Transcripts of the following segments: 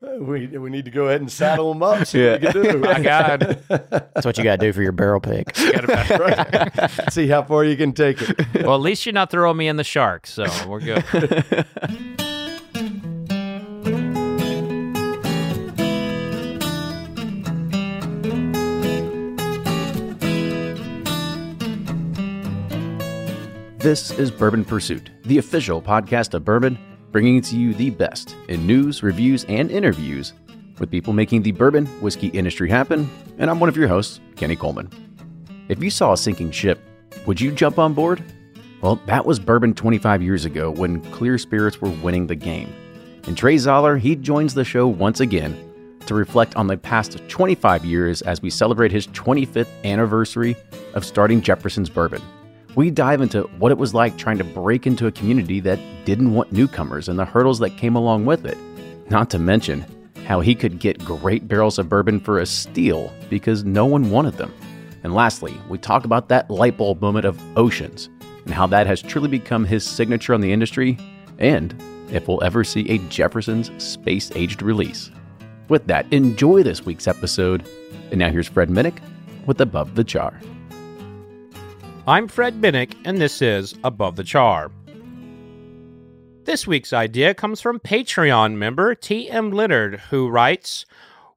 We, we need to go ahead and saddle them up. See what we can do. My God. That's what you got to do for your barrel pick. Right. See how far you can take it. Well, at least you're not throwing me in the shark, so we're good. This is Bourbon Pursuit, the official podcast of bourbon, bringing to you the best in news, reviews, and interviews with people making the bourbon whiskey industry happen. And I'm one of your hosts, Kenny Coleman. If you saw a sinking ship, would you jump on board? Well, that was bourbon 25 years ago when clear spirits were winning the game. And Trey Zoller, he joins the show once again to reflect on the past 25 years as we celebrate his 25th anniversary of starting Jefferson's Bourbon. We dive into what it was like trying to break into a community that didn't want newcomers and the hurdles that came along with it. Not to mention how he could get great barrels of bourbon for a steal because no one wanted them. And lastly, we talk about that light bulb moment of Oceans and how that has truly become his signature on the industry and if we'll ever see a Jefferson's space aged release. With that, enjoy this week's episode. And now here's Fred Minnick with Above the Char. I'm Fred Minnick, and this is Above the Char. This week's idea comes from Patreon member T.M. Leonard, who writes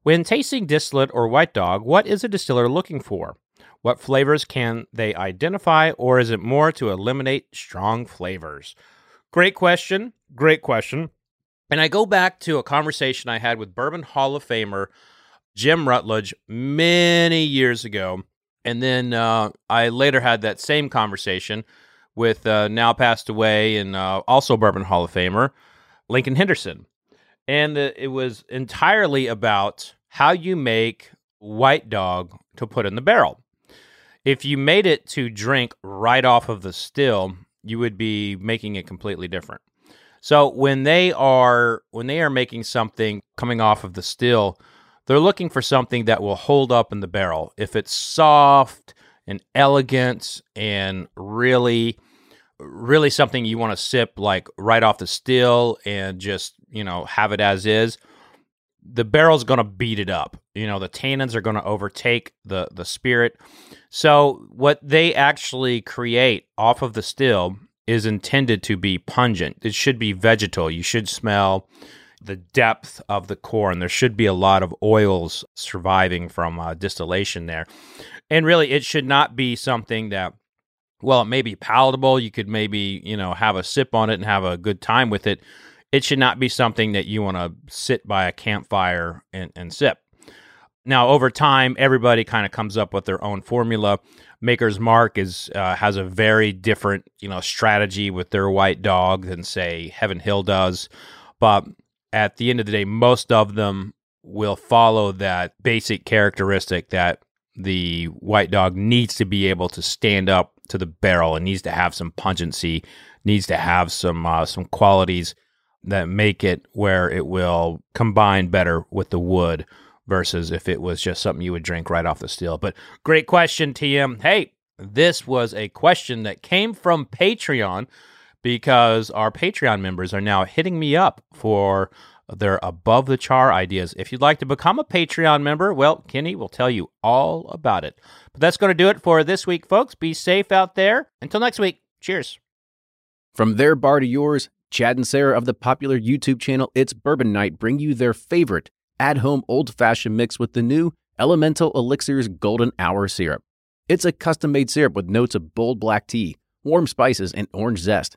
When tasting distillate or white dog, what is a distiller looking for? What flavors can they identify, or is it more to eliminate strong flavors? Great question. Great question. And I go back to a conversation I had with Bourbon Hall of Famer Jim Rutledge many years ago. And then uh, I later had that same conversation with uh, now passed away and uh, also Bourbon Hall of Famer Lincoln Henderson. And it was entirely about how you make white dog to put in the barrel. If you made it to drink right off of the still, you would be making it completely different. So when they are when they are making something coming off of the still, they're looking for something that will hold up in the barrel. If it's soft and elegant and really really something you want to sip like right off the still and just, you know, have it as is, the barrel's going to beat it up. You know, the tannins are going to overtake the the spirit. So what they actually create off of the still is intended to be pungent. It should be vegetal. You should smell the depth of the corn. There should be a lot of oils surviving from uh, distillation there. And really, it should not be something that, well, it may be palatable. You could maybe, you know, have a sip on it and have a good time with it. It should not be something that you want to sit by a campfire and, and sip. Now, over time, everybody kind of comes up with their own formula. Maker's Mark is uh, has a very different, you know, strategy with their white dog than say Heaven Hill does. But at the end of the day, most of them will follow that basic characteristic that the white dog needs to be able to stand up to the barrel and needs to have some pungency, needs to have some uh, some qualities that make it where it will combine better with the wood versus if it was just something you would drink right off the still. But great question, TM. Hey, this was a question that came from Patreon because our Patreon members are now hitting me up for their above the char ideas. If you'd like to become a Patreon member, well, Kenny will tell you all about it. But that's going to do it for this week, folks. Be safe out there. Until next week, cheers. From their bar to yours, Chad and Sarah of the popular YouTube channel It's Bourbon Night bring you their favorite at home old fashioned mix with the new Elemental Elixirs Golden Hour Syrup. It's a custom made syrup with notes of bold black tea, warm spices, and orange zest.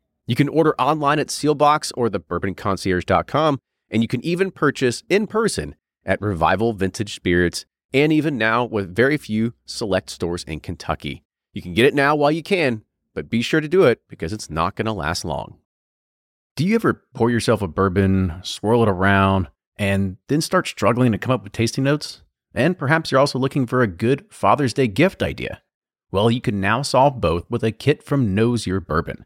You can order online at Seelbach's or thebourbonconcierge.com and you can even purchase in person at Revival Vintage Spirits and even now with very few select stores in Kentucky. You can get it now while you can, but be sure to do it because it's not going to last long. Do you ever pour yourself a bourbon, swirl it around, and then start struggling to come up with tasting notes? And perhaps you're also looking for a good Father's Day gift idea. Well, you can now solve both with a kit from Knows Your Bourbon.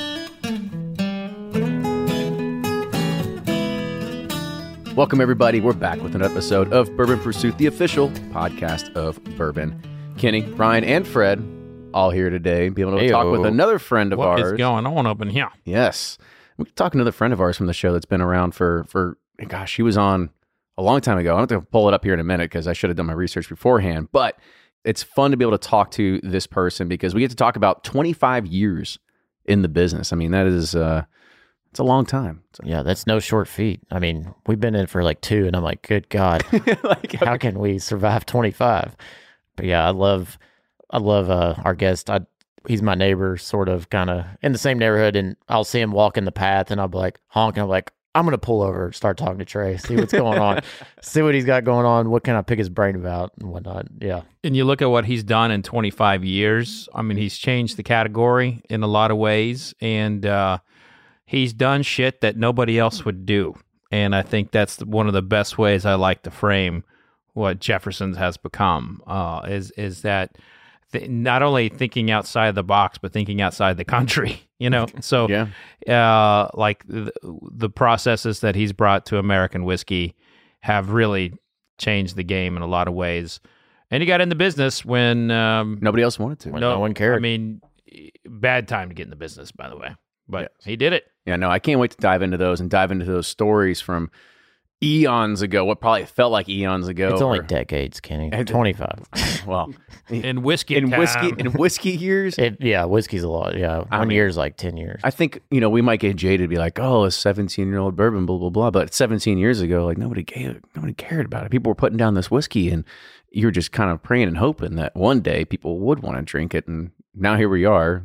Welcome, everybody. We're back with an episode of Bourbon Pursuit, the official podcast of bourbon. Kenny, Brian, and Fred all here today, be able to talk with another friend of What ours. is going on up in here? Yes, we could talk to another friend of ours from the show that's been around for for gosh, he was on a long time ago. I'm going to pull it up here in a minute because I should have done my research beforehand. But it's fun to be able to talk to this person because we get to talk about 25 years in the business. I mean, that is uh, it's a long time. It's Yeah, that's no short feat. I mean, we've been in for like two, and I'm like, good God, like, how can we survive 25? But yeah, I love, I love uh, our guest. I, he's my neighbor, sort of, kind of in the same neighborhood, and I'll see him walking the path, and I'll be like honking. I'm like, I'm gonna pull over, start talking to Trey, see what's going on, see what he's got going on, what can I pick his brain about, and whatnot. Yeah, And you look at what he's done in 25 years. I mean, he's changed the category in a lot of ways, and uh, he's done shit that nobody else would do. And I think that's one of the best ways I like to frame what Jefferson's has become. Uh, is is that th- not only thinking outside the box, but thinking outside the country. You know, so yeah, uh, like the, the processes that he's brought to American whiskey have really changed the game in a lot of ways. And he got in the business when um, nobody else wanted to. When no one cared. I mean, bad time to get in the business, by the way, but he did it. Yeah, no, I can't wait to dive into those and dive into those stories from eons ago. What probably felt like eons ago. it's only or- decades, Kenny. 25. well In whiskey, in whiskey in whiskey years. It, yeah, whiskey's a lot. Yeah, I one mean- year's like 10 years. I think you know we might get jaded, be like, "Oh, a seventeen-year-old bourbon, blah blah blah." But seventeen years ago, like nobody gave, nobody cared about it. People were putting down this whiskey, and you're just kind of praying and hoping that one day people would want to drink it. And now here we are, a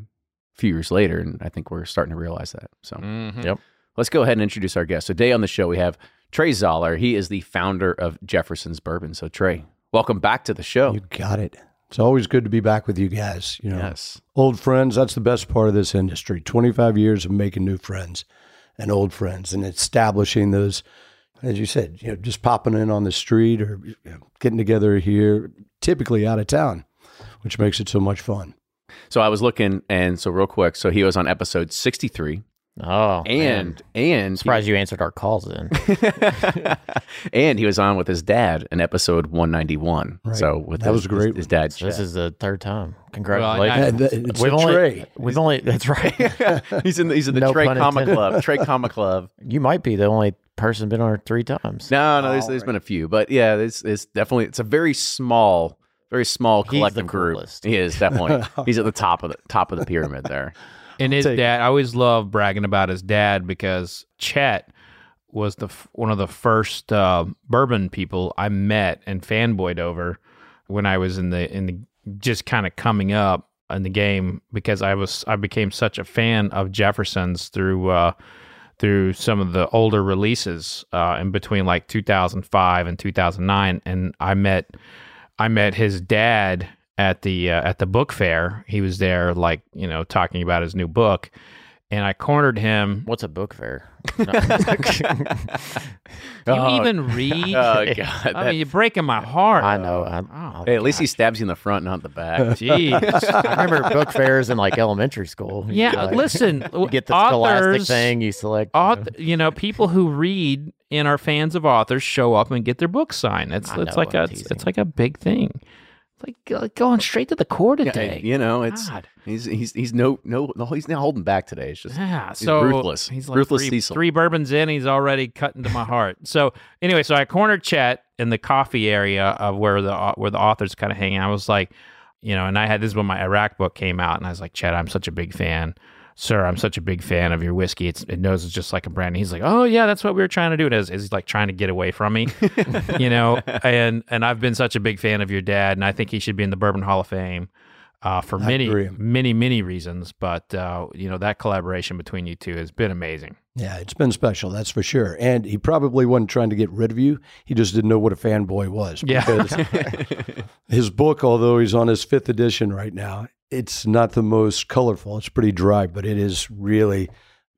few years later, and I think we're starting to realize that. So Mhm. Yep. let's go ahead and introduce our guest. So today on the show we have Trey Zoller. He is the founder of Jefferson's Bourbon. So Trey, welcome back to the show. You got it. It's always good to be back with you guys. You know, Yes. old friends. That's the best part of this industry. Twenty-five years of making new friends and old friends, and establishing those. As you said, you know, just popping in on the street or you know, getting together here, typically out of town, which makes it so much fun. So I was looking, and so real quick, so he was on episode 63. Oh, and and surprised you answered our calls then. and he was on with his dad in episode 191. Right. So with That his, was great His, his dad. this is the third time. Well, Congratulations. I- it's we've only, tray. we've only, that's right. he's in the, he's in the No Trey pun Comic intended. Club. Trey Comic Club. you might be the only person been on it three times. No, no, there's, oh, there's been a few, but yeah, it's it's definitely it's a very small, very small He's the collective group. coolest. He is definitely he's at the top of the top of the pyramid there. And his Take- dad, I always love bragging about his dad because Chet was the one of the first uh, bourbon people I met and fanboyed over when I was in the in the just kind of coming up. in the game because I was I became such a fan of Jefferson's through uh, through some of the older releases uh, in between like 2005 and 2009, and I met I met his dad at the uh, at the book fair. He was there, like you know, talking about his new book, and I cornered him. What's a book fair? Do you Oh. even read? Oh god! I that- mean, you're breaking my heart. I know. I, Oh, hey, at least he stabs you in the front, not the back. Jeez. I remember book fairs in like elementary school. Yeah, like- listen. get the scholastic authors, thing. You select. you know. you know, people who read and are fans of authors show up and get their books signed. It's I it's know, like a I'm it's, teasing. it's like a big thing. Like, like going straight to the core Yeah, today. you know, it's God. he's he's he's no no no he's not holding back today. It's just Yeah, he's so ruthless. He's like Ruthless three, Cecil. three bourbons in, he's already cutting to my heart. So anyway, so I cornered Chet in the coffee area of where the where the authors kind of hang out. I was like, you know, and I had this is when my Iraq book came out, and I was like, Chet, I'm such a big fan. Sir, I'm such a big fan of your whiskey. It's, it knows it's just like a brand. And he's like, oh yeah, that's what we were trying to do. It is, is like trying to get away from me, you know. And and I've been such a big fan of your dad, and I think he should be in the Bourbon Hall of Fame uh, for I many, agree. many, many reasons. But uh, you know that collaboration between you two has been amazing. Yeah, it's been special, that's for sure. And he probably wasn't trying to get rid of you. He just didn't know what a fanboy was. Yeah. his book, although he's on his fifth edition right now, it's not the most colorful. It's pretty dry, but it is really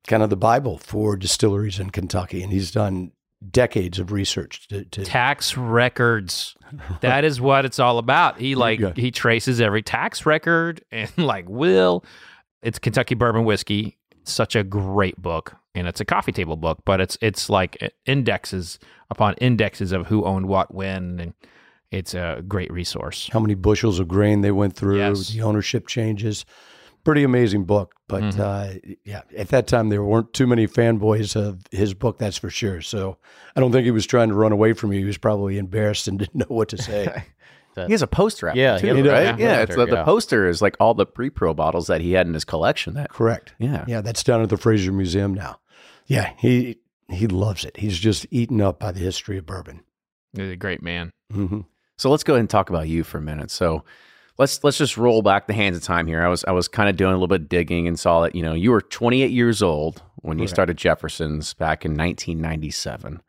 kind of the Bible for distilleries in Kentucky. And he's done decades of research to, to tax records. That is what it's all about. He like Yeah. he traces every tax record and like will. It's Kentucky Bourbon Whiskey. Such a great book, and it's a coffee table book, but it's it's like indexes upon indexes of who owned what when, and it's a great resource. how many bushels of grain they went through, Yes. the ownership changes. Pretty amazing book. But Mhm. uh, yeah, at that time, there weren't too many fanboys of his book, that's for sure. So I don't think he was trying to run away from you. He was probably embarrassed and didn't know what to say. He has a poster out Yeah, there, he too, a right? poster, Yeah, it's the, the poster is like all the pre-pro bottles that he had in his collection. That Correct. yeah, Yeah, that's down at the Frazier Museum now. Yeah, he he loves it. He's just eaten up by the history of bourbon. He's a great man. hmm So let's go ahead and talk about you for a minute. So let's let's just roll back the hands of time here. I was I was kind of doing a little bit of digging and saw that you know you were 28 years old when you started Jefferson's back in 1997.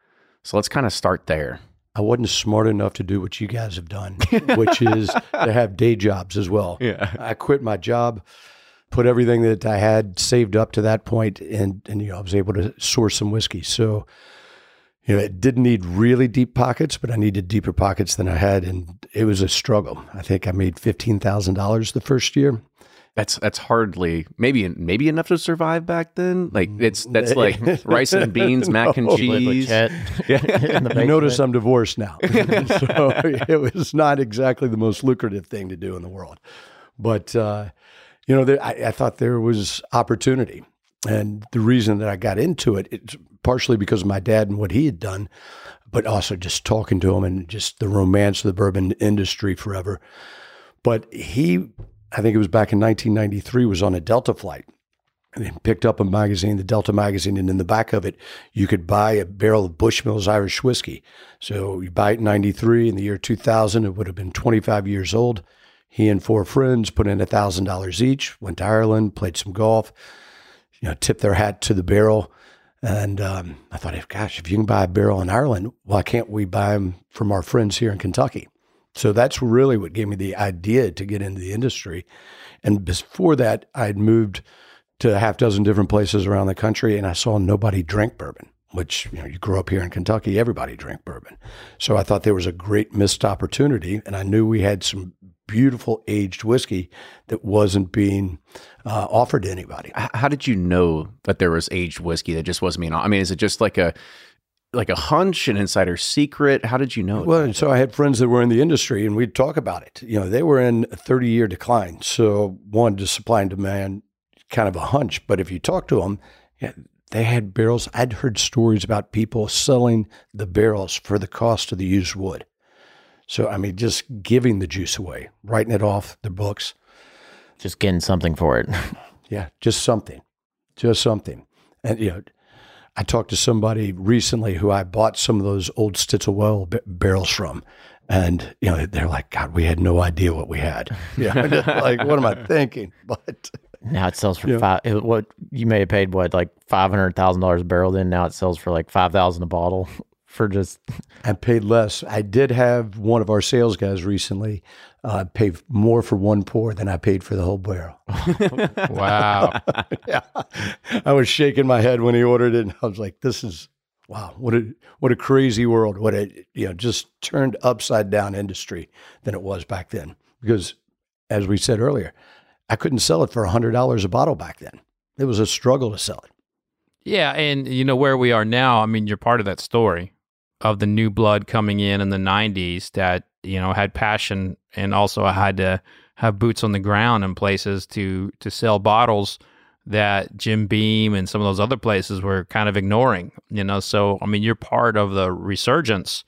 So let's kind of start there. I wasn't smart enough to do what you guys have done, which is to have day jobs as well. Yeah. I quit my job, put everything that I had saved up to that point, and and you know I was able to source some whiskey. So, you know, it didn't need really deep pockets, but I needed deeper pockets than I had, and it was a struggle. I think I made fifteen thousand dollars the first year. That's that's hardly maybe maybe enough to survive back then. Like it's that's like rice and beans, mac and No. You cheese. Chet in You notice. I'm divorced now, so it was not exactly the most lucrative thing to do in the world. But uh, you know, there, I, I thought there was opportunity, and the reason that I got into it, it's partially because of my dad and what he had done, but also just talking to him and just the romance of the bourbon industry forever. But he, I think it was back in 1993, was on a Delta flight and picked up a magazine, the Delta magazine, and in the back of it, you could buy a barrel of Bushmills Irish whiskey. So you buy it in 93. In the year 2000, it would have been 25 years old. He and four friends put in $1,000 each, went to Ireland, played some golf, you know, tipped their hat to the barrel. And um, I thought, gosh, if you can buy a barrel in Ireland, why can't we buy them from our friends here in Kentucky? So that's really what gave me the idea to get into the industry. And before that, I'd moved to a half dozen different places around the country, and I saw nobody drink bourbon. Which you know, you grew up here in Kentucky, everybody drank bourbon. So I thought there was a great missed opportunity, and I knew we had some beautiful aged whiskey that wasn't being uh, offered to anybody. How did you know that there was aged whiskey that just wasn't being? I mean, is it just like a like a hunch, an insider secret? How did you know? Well, and so I had friends that were in the industry, and we'd talk about it. You know, they were in a 30 year decline. So, one, just supply and demand, kind of a hunch. But if you talk to them, yeah, they had barrels. I'd heard stories about people selling the barrels for the cost of the used wood. So, I mean, just giving the juice away, writing it off the books. Just getting something for it. Yeah, just something, just something. And you know, I talked to somebody recently who I bought some of those old Stitzelwell b- barrels from, And you know, they're like, God, we had no idea what we had. Yeah, like, what am I thinking? But Now it sells for Yeah. five. it- What you may have paid what like five hundred thousand dollars a barrel. Then now it sells for like five thousand a bottle for just I paid less. I did have one of our sales guys recently uh, pay more for one pour than I paid for the whole barrel. Wow. yeah, I was shaking my head when he ordered it, and I was like, "This is wow, what a what a crazy world! What a you know just turned upside down industry than it was back then." Because, as we said earlier, I couldn't sell it for hundred dollars a bottle back then. It was a struggle to sell it. Yeah, and you know where we are now. I mean, you're part of that story of the new blood coming in in the '90s that you know had passion and also had to have boots on the ground in places to to sell bottles that Jim Beam and some of those other places were kind of ignoring. You know, so I mean, you're part of the resurgence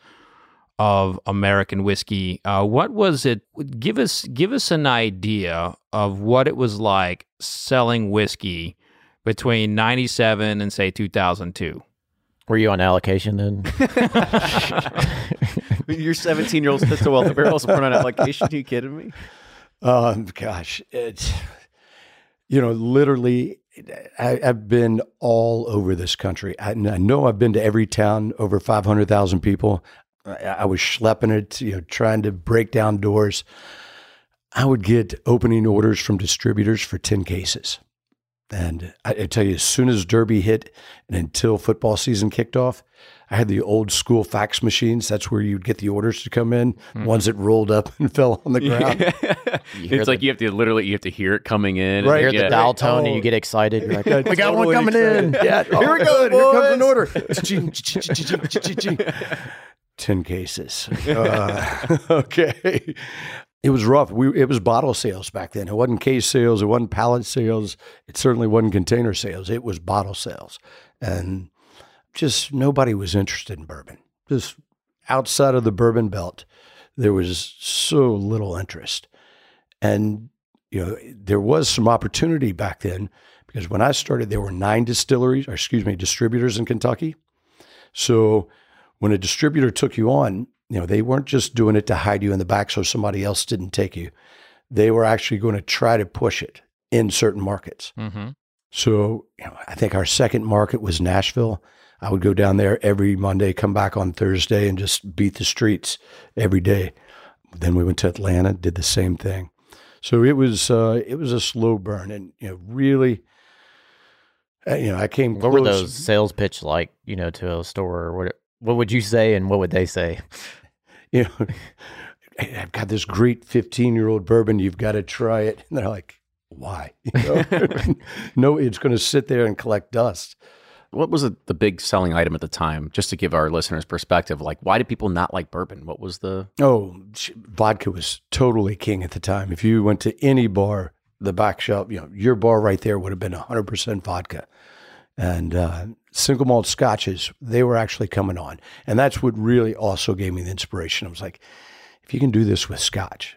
of American whiskey. Uh, what was it? Give us give us an idea of what it was like selling whiskey between 97 and say 2002 were you on allocation then? Your 17 year old Stitzel Weller barrels put on allocation. Are you kidding me? Um, gosh, it's you know, literally, I, I've been all over this country. I, I know I've been to every town, over five hundred thousand people. I, I was schlepping it, you know, trying to break down doors. I would get opening orders from distributors for ten cases, and I, I tell you, as soon as Derby hit and until football season kicked off, I had the old school fax machines. That's where you'd get the orders to come in, ones that rolled up and fell on the ground. hear it's like the- you have to literally you have to hear it coming in. Right. Hear Yeah. the dial tone and Oh. you get excited. You're like, Yeah, we got one totally coming in. Yeah, Here we go. Here comes an order. Ten cases. Uh, okay. It was rough. We it was bottle sales back then. It wasn't case sales. It wasn't pallet sales. It certainly wasn't container sales. It was bottle sales, and just nobody was interested in bourbon. Just outside of the bourbon belt, there was so little interest. And you know, there was some opportunity back then because when I started, there were nine distilleries, or excuse me, distributors in Kentucky. So when a distributor took you on, you know, they weren't just doing it to hide you in the back so somebody else didn't take you. They were actually going to try to push it in certain markets. mm-hmm. So, you know, I think our second market was Nashville. I would go down there every Monday, come back on Thursday, and just beat the streets every day. Then we went to Atlanta, did the same thing. So it was uh, it was a slow burn, and you know, really, uh, you know, I came. What were those sales pitch like? You know, to a store. Or what? What would you say, and what would they say? You know, "Hey, I've got this great fifteen-year-old bourbon. You've got to try it. And they're like, "Why? You know? no, it's going to sit there and collect dust." What was the, the big selling item at the time? Just to give our listeners perspective, like why did people not like bourbon? What was the Oh, vodka was totally king at the time. If you went to any bar, the back shelf, you know, your bar right there would have been 100% vodka. And uh, single malt scotches, they were actually coming on. And that's what really also gave me the inspiration. I was like, if you can do this with scotch,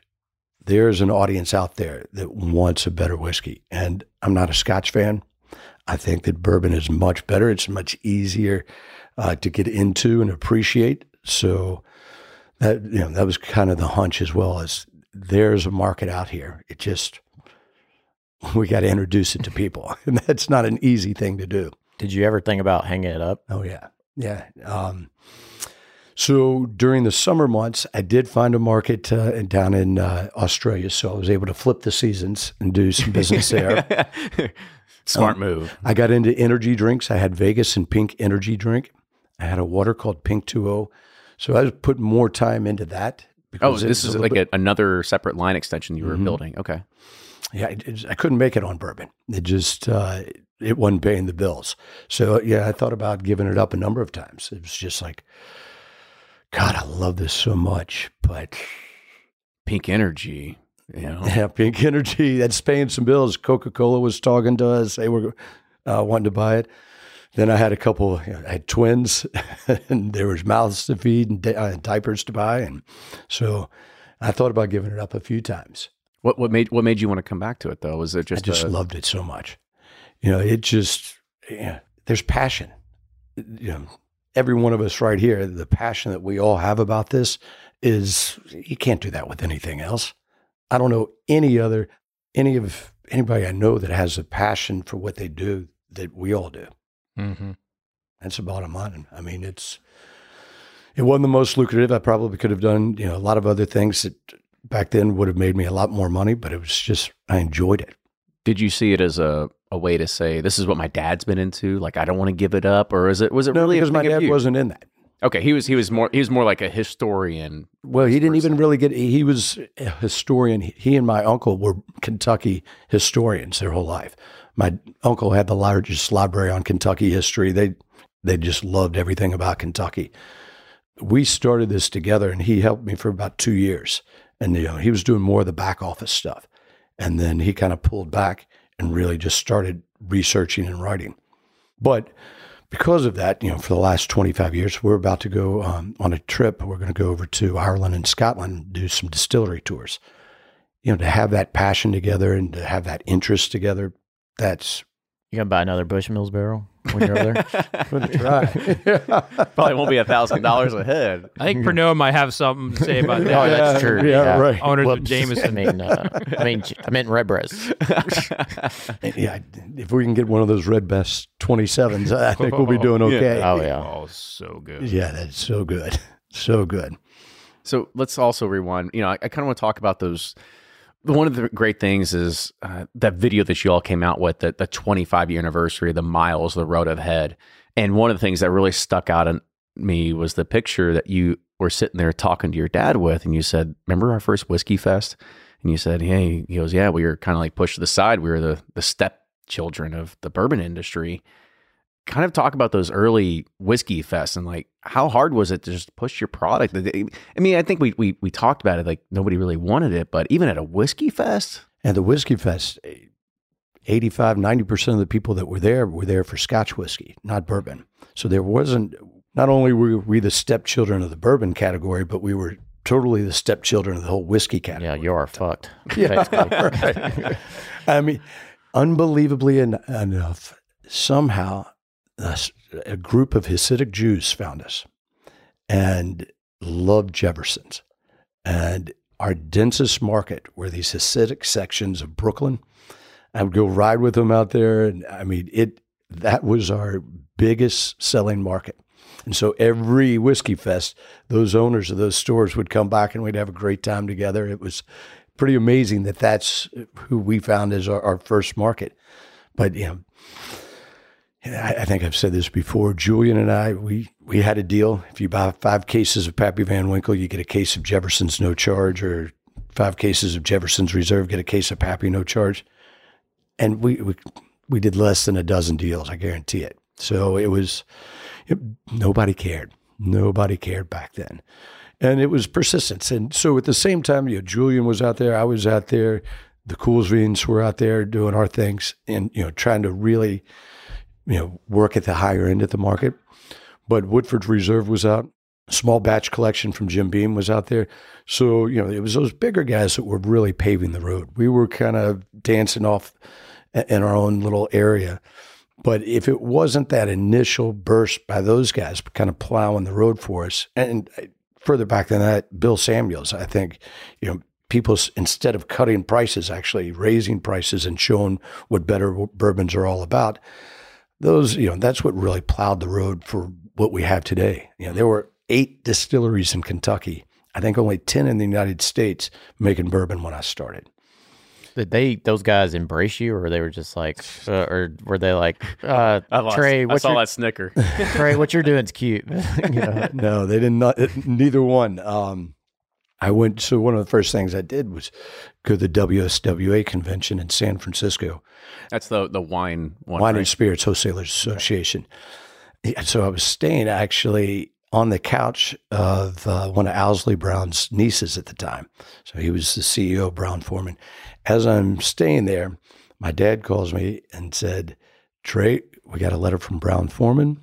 there's an audience out there that wants a better whiskey. And I'm not a scotch fan. I think that bourbon is much better. It's much easier uh, to get into and appreciate. So, that you know that was kind of the hunch as well as there's a market out here it just we got to introduce it to people and that's not an easy thing to do Did you ever think about hanging it up? oh yeah yeah um, so during the summer months i did find a market uh, down in uh, australia so i was able to flip the seasons and do some business there smart Um, move? I got into energy drinks. I had Vegas and Pink energy drink. I had a water called Pink 2O. So I was putting more time into that. Oh, because this is like bit- a, another separate line extension you were Mhm. building. Okay. Yeah, it, it- I couldn't make it on bourbon. It just, uh, it wasn't paying the bills. So yeah, I thought about giving it up a number of times. It was just like, God, I love this so much, but Pink energy. You know. yeah, Pink Energy, that's paying some bills. Coca Cola was talking to us. They were uh, wanting to buy it. Then I had a couple, you know, I had twins, and there was mouths to feed and di- uh, diapers to buy. And so I thought about giving it up a few times. What what made what made you want to come back to it though? Was it just I just a- loved it so much. You know, it just, yeah, there's passion. You know, every one of us right here, the passion that we all have about this is you can't do that with anything else. I don't know any other any of anybody I know that has a passion for what they do that we all do. Mm-hmm. That's the bottom line. I mean, it's it wasn't the most lucrative. I probably could have done you know a lot of other things that back then would have made me a lot more money, but it was just I enjoyed it. Did you see it as a, a way to say this is what my dad's been into? Like I don't want to give it up, or is it was it No, really because my dad wasn't in that. Okay, he was he was more he was more like a historian. Well, he didn't even really get. He was a historian. He and my uncle were Kentucky historians their whole life. My uncle had the largest library on Kentucky history. They they just loved everything about Kentucky. We started this together, and he helped me for about two years. And you know, he was doing more of the back office stuff, and then he kind of pulled back and really just started researching and writing. But because of that, you know, for the last 25 years, we're about to go um, on a trip. We're going to go over to Ireland and Scotland and do some distillery tours. You know, to have that passion together and to have that interest together, that's You gonna buy another Bushmills barrel when you're over there? going to try. Probably won't be a thousand dollars a head. I think Pernod might have something to say about Oh, that. that's true. Yeah, Yeah. right. Owners of Whoops. I Jameson. mean, uh, I mean, I meant Redbreast. yeah, if we can get one of those Redbreast 27s, I think we'll be doing okay. Oh yeah. Oh, so good. Yeah, that's so good. So good. So let's also rewind. You know, I, I kind of want to talk about those. One of the great things is uh, that video that you all came out with, the, the 25 year anniversary of the miles, the road ahead. And one of the things that really stuck out in me was the picture that you were sitting there talking to your dad with, and you said, "Remember our first whiskey fest?" And you said, "Hey," he goes, "Yeah, we were kind of like pushed to the side. We were the the stepchildren of the bourbon industry." Kind of talk about those early whiskey fests and like how hard was it to just push your product? I mean, I think we we we talked about it like nobody really wanted it, but even at a whiskey fest, And the Whiskey Fest, 85, 90% of the people that were there were there for Scotch whiskey, not bourbon. So there wasn't, not only were we the stepchildren of the bourbon category, but we were totally the stepchildren of the whole whiskey category. Yeah, you are fucked. Yeah, basically. right. I mean, unbelievably en- enough, somehow a, a group of Hasidic Jews found us and loved Jefferson's. And our densest market were these Hasidic sections of Brooklyn. I would go ride with them out there, and I mean, it that was our biggest selling market. And so every whiskey fest, those owners of those stores would come back and we'd have a great time together. It was pretty amazing that that's who we found as our, our first market. But you know, I, I think I've said this before. Julian and I, we we had a deal. If you buy five cases of Pappy Van Winkle, you get a case of Jefferson's no charge, or five cases of Jefferson's Reserve, get a case of Pappy no charge. And we we we did less than a dozen deals. I guarantee it. So it was it, nobody cared. Nobody cared back then. And it was persistence. And so at the same time, you know, Julian was out there, I was out there, the Kulsveens were out there doing our things and, you know, trying to really, you know, work at the higher end of the market. But Woodford's Reserve was out. Small batch collection from Jim Beam was out there. So, you know, it was those bigger guys that were really paving the road. We were kind of dancing off in our own little area. But if it wasn't that initial burst by those guys kind of plowing the road for us, and uh, further back than that, Bill Samuels, I think, you know, people instead of cutting prices, actually raising prices and showing what better bourbons are all about. Those, you know, that's what really plowed the road for what we have today. You know, there were eight distilleries in Kentucky. I think only 10 in the United States making bourbon when I started. Did they those guys embrace you, or they were just like, uh, or were they like, uh, Trey, I what saw you're, that snicker. Trey, what you're doing's cute. you know? no, they did not. Neither one. Um, I went. So one of the first things I did was go to the WSWA convention in San Francisco, That's the the wine one. Wine right? and Spirits Wholesalers Association. Yeah, So I was staying actually on the couch of uh, one of Owsley Brown's nieces at the time. So he was the CEO of Brown Forman. As I'm staying there, my dad calls me and said, Trey, we got a letter from Brown Forman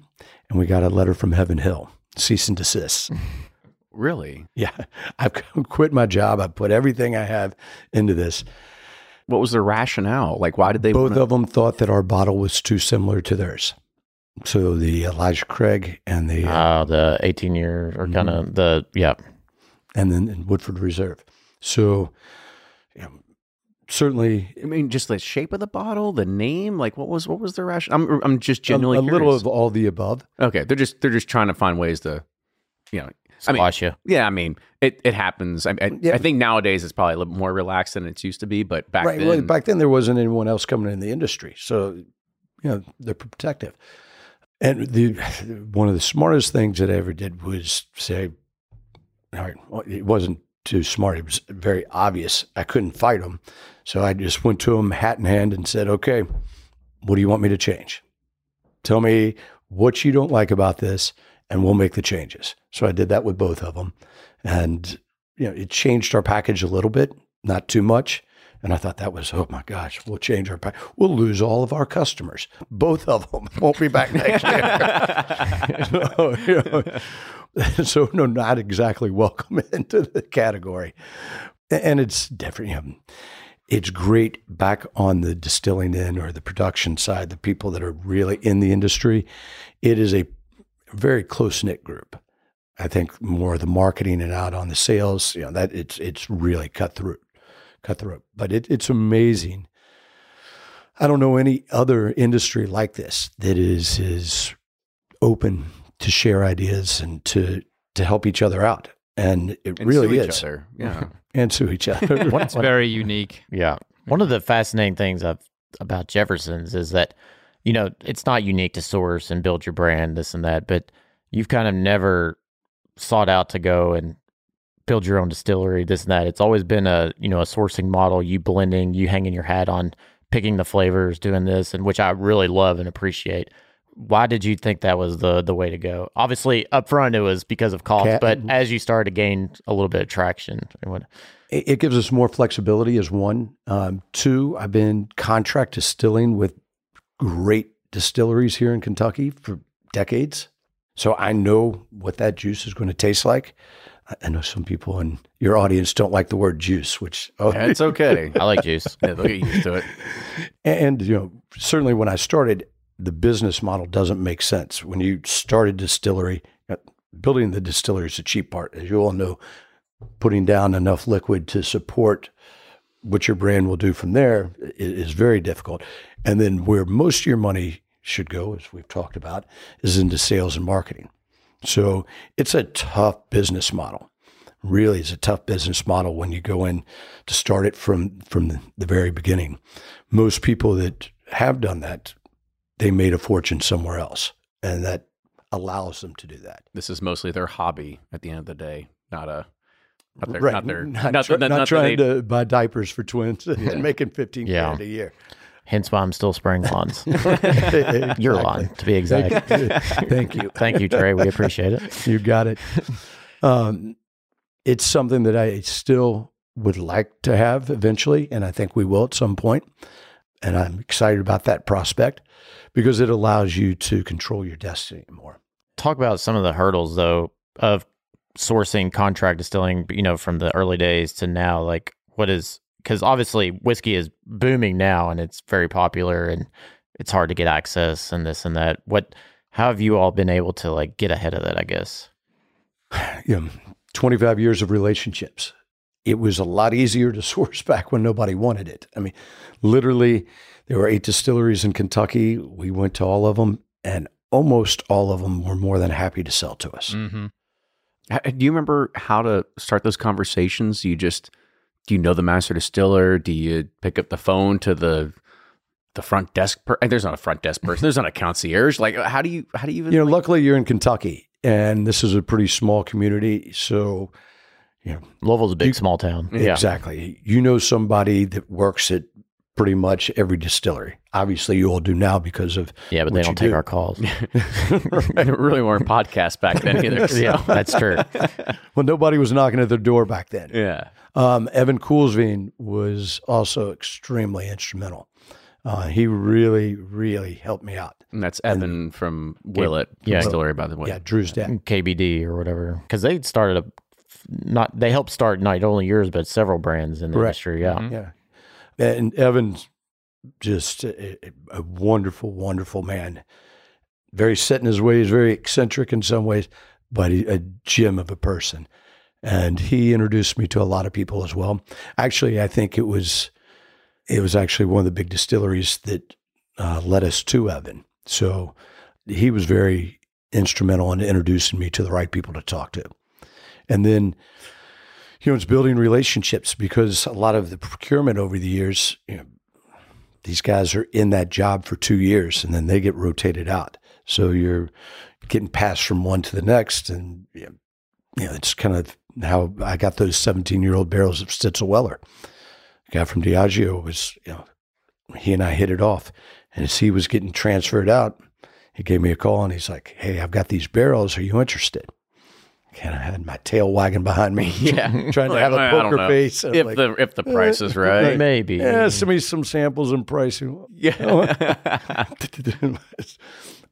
and we got a letter from Heaven Hill, cease and desist. Really? Yeah, I've quit my job. I put everything I have into this. What was their rationale? Like, why did they? Both wanna- of them thought that our bottle was too similar to theirs. So the Elijah Craig and the uh, Uh, the 18 year or kind of the, yeah. and then in Woodford Reserve. So you know, certainly I mean, just the shape of the bottle, the name, like what was what was the ration? I'm I'm just genuinely a little of all the above. okay. They're just they're just trying to find ways to, you know. I mean, you. yeah. I mean, it it happens. I, I, Yeah. I think nowadays it's probably a little more relaxed than it used to be, but back right. then, Well, back then there wasn't anyone else coming in the industry, so you know they're protective. And the one of the smartest things that I ever did was say, all right, well, it wasn't too smart. It was very obvious. I couldn't fight them, so I just went to him hat in hand and said, "Okay, what do you want me to change? Tell me what you don't like about this, and we'll make the changes." So I did that with both of them, and you know, it changed our package a little bit, not too much. And I thought that was, oh my gosh, we'll change our pack. We'll lose all of our customers. Both of them won't be back next year. so, you know, so, no, not exactly welcome into the category. And it's different. You know, it's great back on the distilling end or the production side, the people that are really in the industry. It is a very close knit group. I think more of the marketing and out on the sales, you know, that it's it's really cutthroat, cutthroat. But it, it's amazing. I don't know any other industry like this that is is open to share ideas and to to help each other out. And it and really sue each is. other. Yeah. And sue each other. It's very unique. Yeah. One of the fascinating things I've, about Jefferson's is that, you know, it's not unique to source and build your brand, this and that, but you've kind of never sought out to go and build your own distillery, this and that. It's always been a, you know, a sourcing model, you blending, you hanging your hat on picking the flavors, doing this, and which I really love and appreciate. Why did you think that was the the way to go? Obviously, up front it was because of cost, Ca- but as you started to gain a little bit of traction, it it, it gives us more flexibility as one. Um, two, I've been contract distilling with great distilleries here in Kentucky for decades. So I know what that juice is going to taste like. I- know some people in your audience don't like the word juice, which oh, It's okay. I like juice. yeah, they'll get used to it. And you know, certainly when I started, the business model doesn't make sense. When you start a distillery, uh, building the distillery is the cheap part, as you all know. Putting down enough liquid to support what your brand will do from there is very difficult. And then where most of your money should go, as we've talked about, is into sales and marketing. So it's a tough business model. Really, it's a tough business model when you go in to start it from from the, very beginning. Most people that have done that, they made a fortune somewhere else, and that allows them to do that. This is mostly their hobby at the end of the day, not a not their right? not their not, not, try- not- not trying to buy diapers for twins and making fifteen Yeah. grand a year. Hence why I'm still spraying lawns. Your lawn, to be exact. Thank you. Thank you, Trey. We appreciate it. You got it. Um, it's something that I still would like to have eventually, and I think we will at some point. And I'm excited about that prospect because it allows you to control your destiny more. Talk about some of the hurdles, though, of sourcing contract distilling, you know, from the early days to now. Like, what is, because obviously whiskey is booming now and it's very popular and it's hard to get access and this and that. What, how have you all been able to like get ahead of that, I guess? You know, 25 years of relationships. It was a lot easier to source back when nobody wanted it. I mean, literally, there were eight distilleries in Kentucky. We went to all of them, and almost all of them were more than happy to sell to us. Mm-hmm. Do you remember how to start those conversations? You just do you know the master distiller? Do you pick up the phone to the the front desk? Per- and there's not a front desk person. There's not a concierge. Like how do you how do you even You know, like- luckily you're in Kentucky, and this is a pretty small community. So, you know, Louisville's a big You- small town. Yeah. exactly. You know somebody that works at pretty much every distillery. Obviously, you all do now because of Yeah, but what they don't take do. our calls. there really weren't podcasts back then either. so- yeah, that's true. well, nobody was knocking at their door back then. yeah. Um, Even Kulsveen was also extremely instrumental. Uh, he really, really helped me out. And that's Even from Willett yeah. Distillery, by the way. Yeah, Drew's dad. KBD or whatever, because they started a not they helped start not only yours but several brands in the Correct. industry. Yeah, Mhm. Yeah, and Even's just a, a wonderful, wonderful man. very set in his ways, very eccentric in some ways, but a gem of a person. And he introduced me to a lot of people as well. Actually, I think it was it was actually one of the big distilleries that uh, led us to Even. So he was very instrumental in introducing me to the right people to talk to. And then, you know, it's building relationships because a lot of the procurement over the years, you know, these guys are in that job for two years and then they get rotated out. So you're getting passed from one to the next. And, you know, it's kind of how I got those 17 year old barrels of Stitzel Weller. guy from Diageo was, you know, he and I hit it off. And as he was getting transferred out, he gave me a call and he's like, Hey, I've got these barrels. Are you interested? Kind of had my tail wagging behind me. Yeah. trying to Like, have a I don't poker know. face. If like, the if the price is right. Maybe. yeah, send me some samples and pricing. Yeah.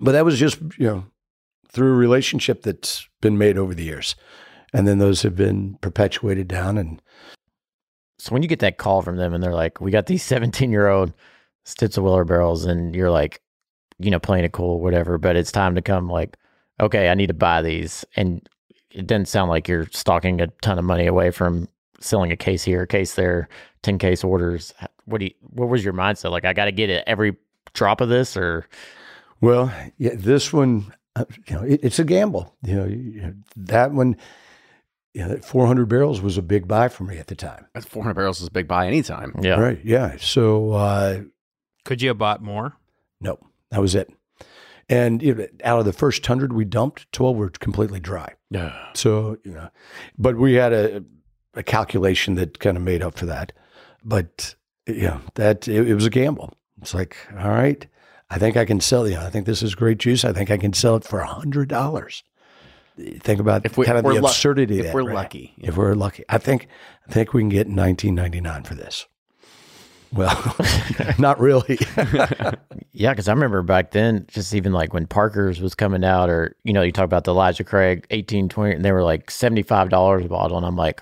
but that was just, you know, through a relationship that's been made over the years. And then those have been perpetuated down. And So when you get that call from them and they're like, "We got these 17 year old Stitzel Weller barrels," and you're like, you know, playing it cool, whatever, but it's time to come. Like, okay, I need to buy these, and it doesn't sound like you're stalking a ton of money away from selling a case here, a case there, 10 case orders. What do you? What was your mindset? Like, I got to get it every drop of this, or well, yeah, this one, uh, you know, it, it's a gamble. You know, you- that one, you know, that 400 barrels was a big buy for me at the time. That's 400 barrels is a big buy anytime. yeah, Right. Yeah. So, uh, Could you have bought more? no, that was it. And you know, out of the first hundred we dumped, 12 were completely dry. Yeah. So, you know, but we had a, a calculation that kind of made up for that. But yeah, that it, it was a gamble. It's like, all right, I think I can sell you. I think this is great juice. I think I can sell it for a hundred dollars. Think about If we- kind of the absurdity. of if that, we're right? lucky, if we're lucky, I think I think we can get nineteen ninety nine for this. Well, not really. Yeah, because I remember back then, just even like when Parker's was coming out, or you know, you talk about the Elijah Craig eighteen twenty, and they were like seventy five dollars a bottle, and I'm like,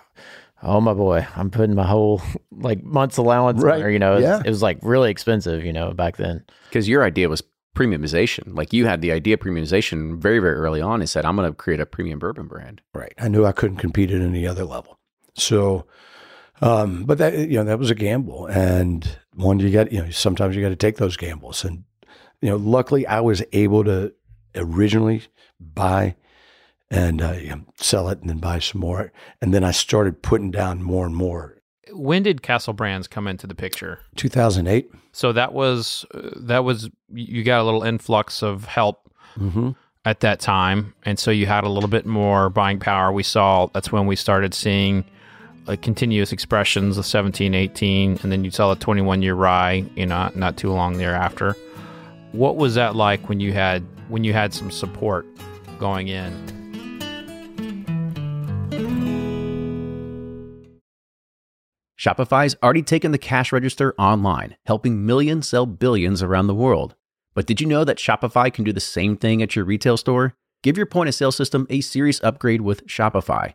oh my boy, I'm putting my whole like month's allowance, Right, Right? You know, it's- yeah. it was like really expensive, you know, back then. Because your idea was premiumization. Like you had the idea of premiumization very, very early on and said, I'm going to create a premium bourbon brand. Right. I knew I couldn't compete at any other level. So, um, but that you know that was a gamble, and one you got you know sometimes you got to take those gambles, and you know luckily I was able to originally buy and uh, you know, sell it, and then buy some more, and then I started putting down more and more. When did Castle Brands come into the picture? 2008. So that was that was you got a little influx of help Mm-hmm. at that time, and so you had a little bit more buying power. We saw that's when we started seeing like continuous expressions of 17, 18, and then you saw a 21 year rye, you know, not too long thereafter. What was that like when you had when you had some support going in? Shopify's already taken the cash register online, helping millions sell billions around the world. But did you know that Shopify can do the same thing at your retail store? Give your point of sale system a serious upgrade with Shopify.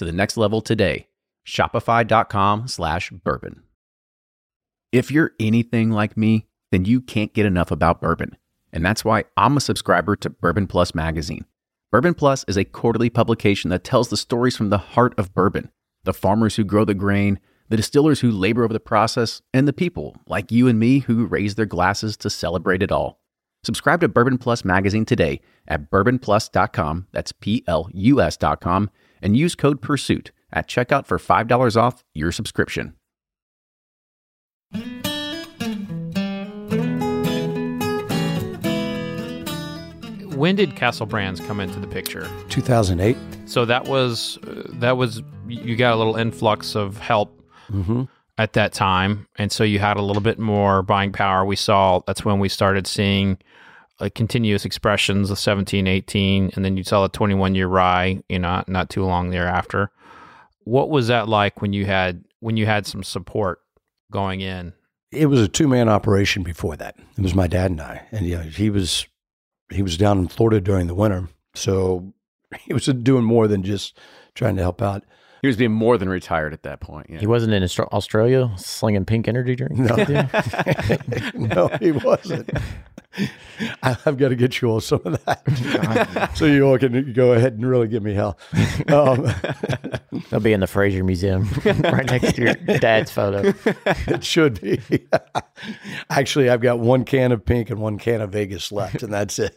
to the next level today. Shopify.com slash bourbon. If you're anything like me, then you can't get enough about bourbon. And that's why I'm a subscriber to Bourbon Plus magazine. Bourbon Plus is a quarterly publication that tells the stories from the heart of bourbon the farmers who grow the grain, the distillers who labor over the process, and the people like you and me who raise their glasses to celebrate it all. Subscribe to Bourbon Plus magazine today at bourbonplus.com. That's P L U S.com. And use code PURSUIT at checkout for $5 off your subscription. When did Castle Brands come into the picture? 2008. So that was uh, that was you got a little influx of help Mm-hmm. at that time, and so you had a little bit more buying power. We saw that's when we started seeing uh, continuous expressions of 17, 18, and then you saw a 21 year rye. You know, not too long thereafter. What was that like when you had when you had some support going in? It was a two man operation before that. It was my dad and I, and yeah, he was he was down in Florida during the winter, so he was doing more than just trying to help out. He was being more than retired at that point. Yeah. He wasn't in Austra- Australia slinging pink energy drinks. No, no, he wasn't. I- I've got to get you all some of that, so you all can go ahead and really give me hell. Um, They'll be in the Frazier Museum right next to your dad's photo. it should be. Actually, I've got one can of pink and one can of Vegas left, and that's it.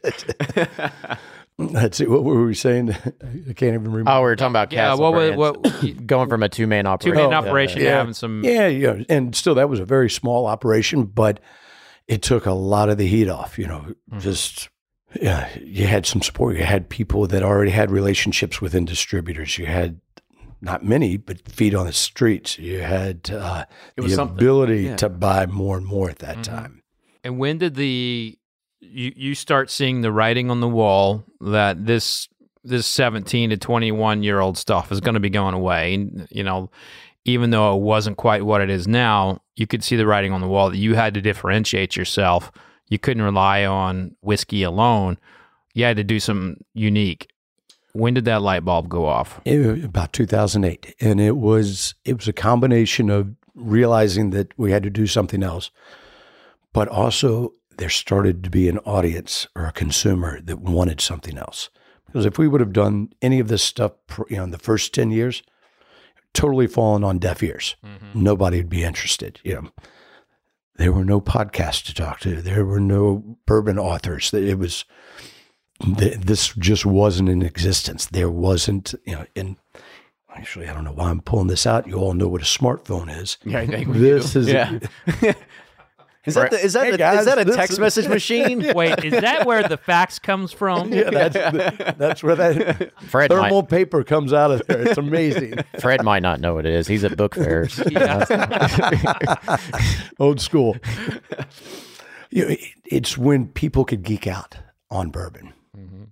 That's it. What were we saying? I can't even remember. Oh, we were talking about Yeah, Castle what was what going from a two man operation? two operation. man Oh, operation to yeah. having some Yeah, yeah, and still that was a very small operation, but it took a lot of the heat off. You know, just yeah, you had some support. You had people that already had relationships within distributors. You had not many, but feet on the streets. You had uh, It was the something. ability Yeah. to buy more and more at that Mhm. time. And when did the you you start seeing the writing on the wall that this this 17 to 21 year old stuff is going to be going away. You know even though it wasn't quite what it is now you could see the writing on the wall that you had to differentiate yourself. You couldn't rely on whiskey alone. You had to do something unique. When did that light bulb go off? It about 2008, and it was it was a combination of realizing that we had to do something else, but also there started to be an audience or a consumer that wanted something else. Because if we would have done any of this stuff, you know, in the first 10 years, totally fallen on deaf ears, mm-hmm. nobody would be interested. You know, there were no podcasts to talk to. There were no bourbon authors. It was this just wasn't in existence. There wasn't, you know, and actually, I don't know why I'm pulling this out. You all know what a smartphone is. Yeah, I think This is Yeah. Is that the, is that Hey, the, guys, is that a text is- message machine? wait is that where the fax comes from yeah, that's that's where that Fred thermal might, paper comes out of there. It's amazing. Fred might not know what it is. He's at book fairs. Old school. You know, it- it's when people could geek out on bourbon. Mm-hmm.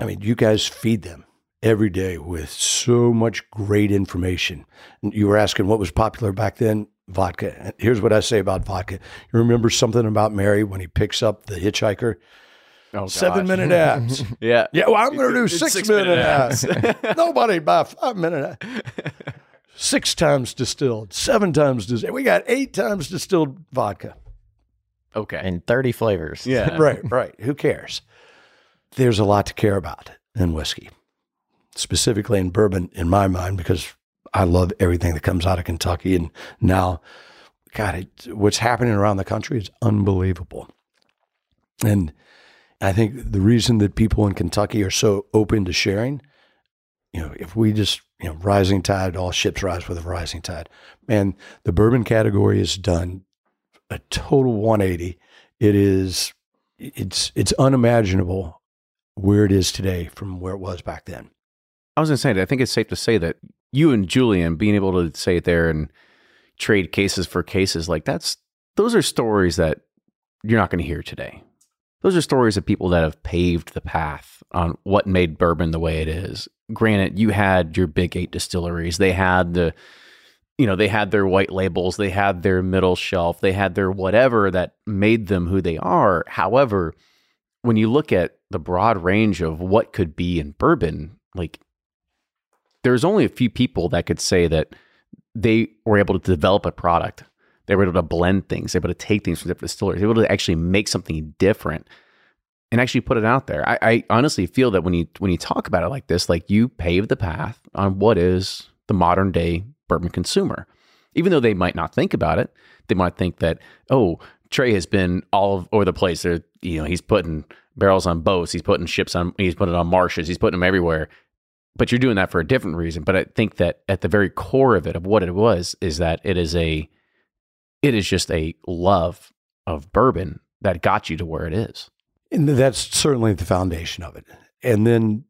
I mean, you guys feed them every day with so much great information. You were asking what was popular back then? Vodka. Here's what I say about vodka. You remember something about Mary when he picks up the hitchhiker? Oh, Seven gosh. minute abs. Yeah. Yeah, well, I'm going to do It's six, six-minute minute abs. abs. Nobody buy five minute abs. Six times distilled, seven times distilled. We got eight times distilled vodka. Okay. and 30 flavors. yeah. Right, right. Who cares? There's a lot to care about in whiskey, specifically in bourbon, in my mind, because I love everything that comes out of Kentucky. And now, God, it, what's happening around the country is unbelievable. And I think the reason that people in Kentucky are so open to sharing, you know, if we just, you know, rising tide, all ships rise with a rising tide. Man, the bourbon category has done a total 180. It is, it's, it's unimaginable where it is today from where it was back then. I was going to say, I think it's safe to say that you and Julian being able to say it there and trade cases for cases, like that's, those are stories that you're not going to hear today. Those are stories of people that have paved the path on what made bourbon the way it is. Granted, you had your big eight distilleries. They had the, you know, they had their white labels, they had their middle shelf, they had their whatever that made them who they are. However, when you look at the broad range of what could be in bourbon, like there's only a few people that could say that they were able to develop a product. They were able to blend things, they were able to take things from different distilleries, they were able to actually make something different and actually put it out there. I, I honestly feel that when you when you talk about it like this, like you pave the path on what is the modern day bourbon consumer. Even though they might not think about it, they might think that, oh, Trey has been all over the place. They're you know he's putting barrels on boats, he's putting ships on, he's putting on marshes, he's putting them everywhere. But you're doing that for a different reason. But I think that at the very core of it, of what it was, is that it is a, it is just a love of bourbon that got you to where it is. And that's certainly the foundation of it. And then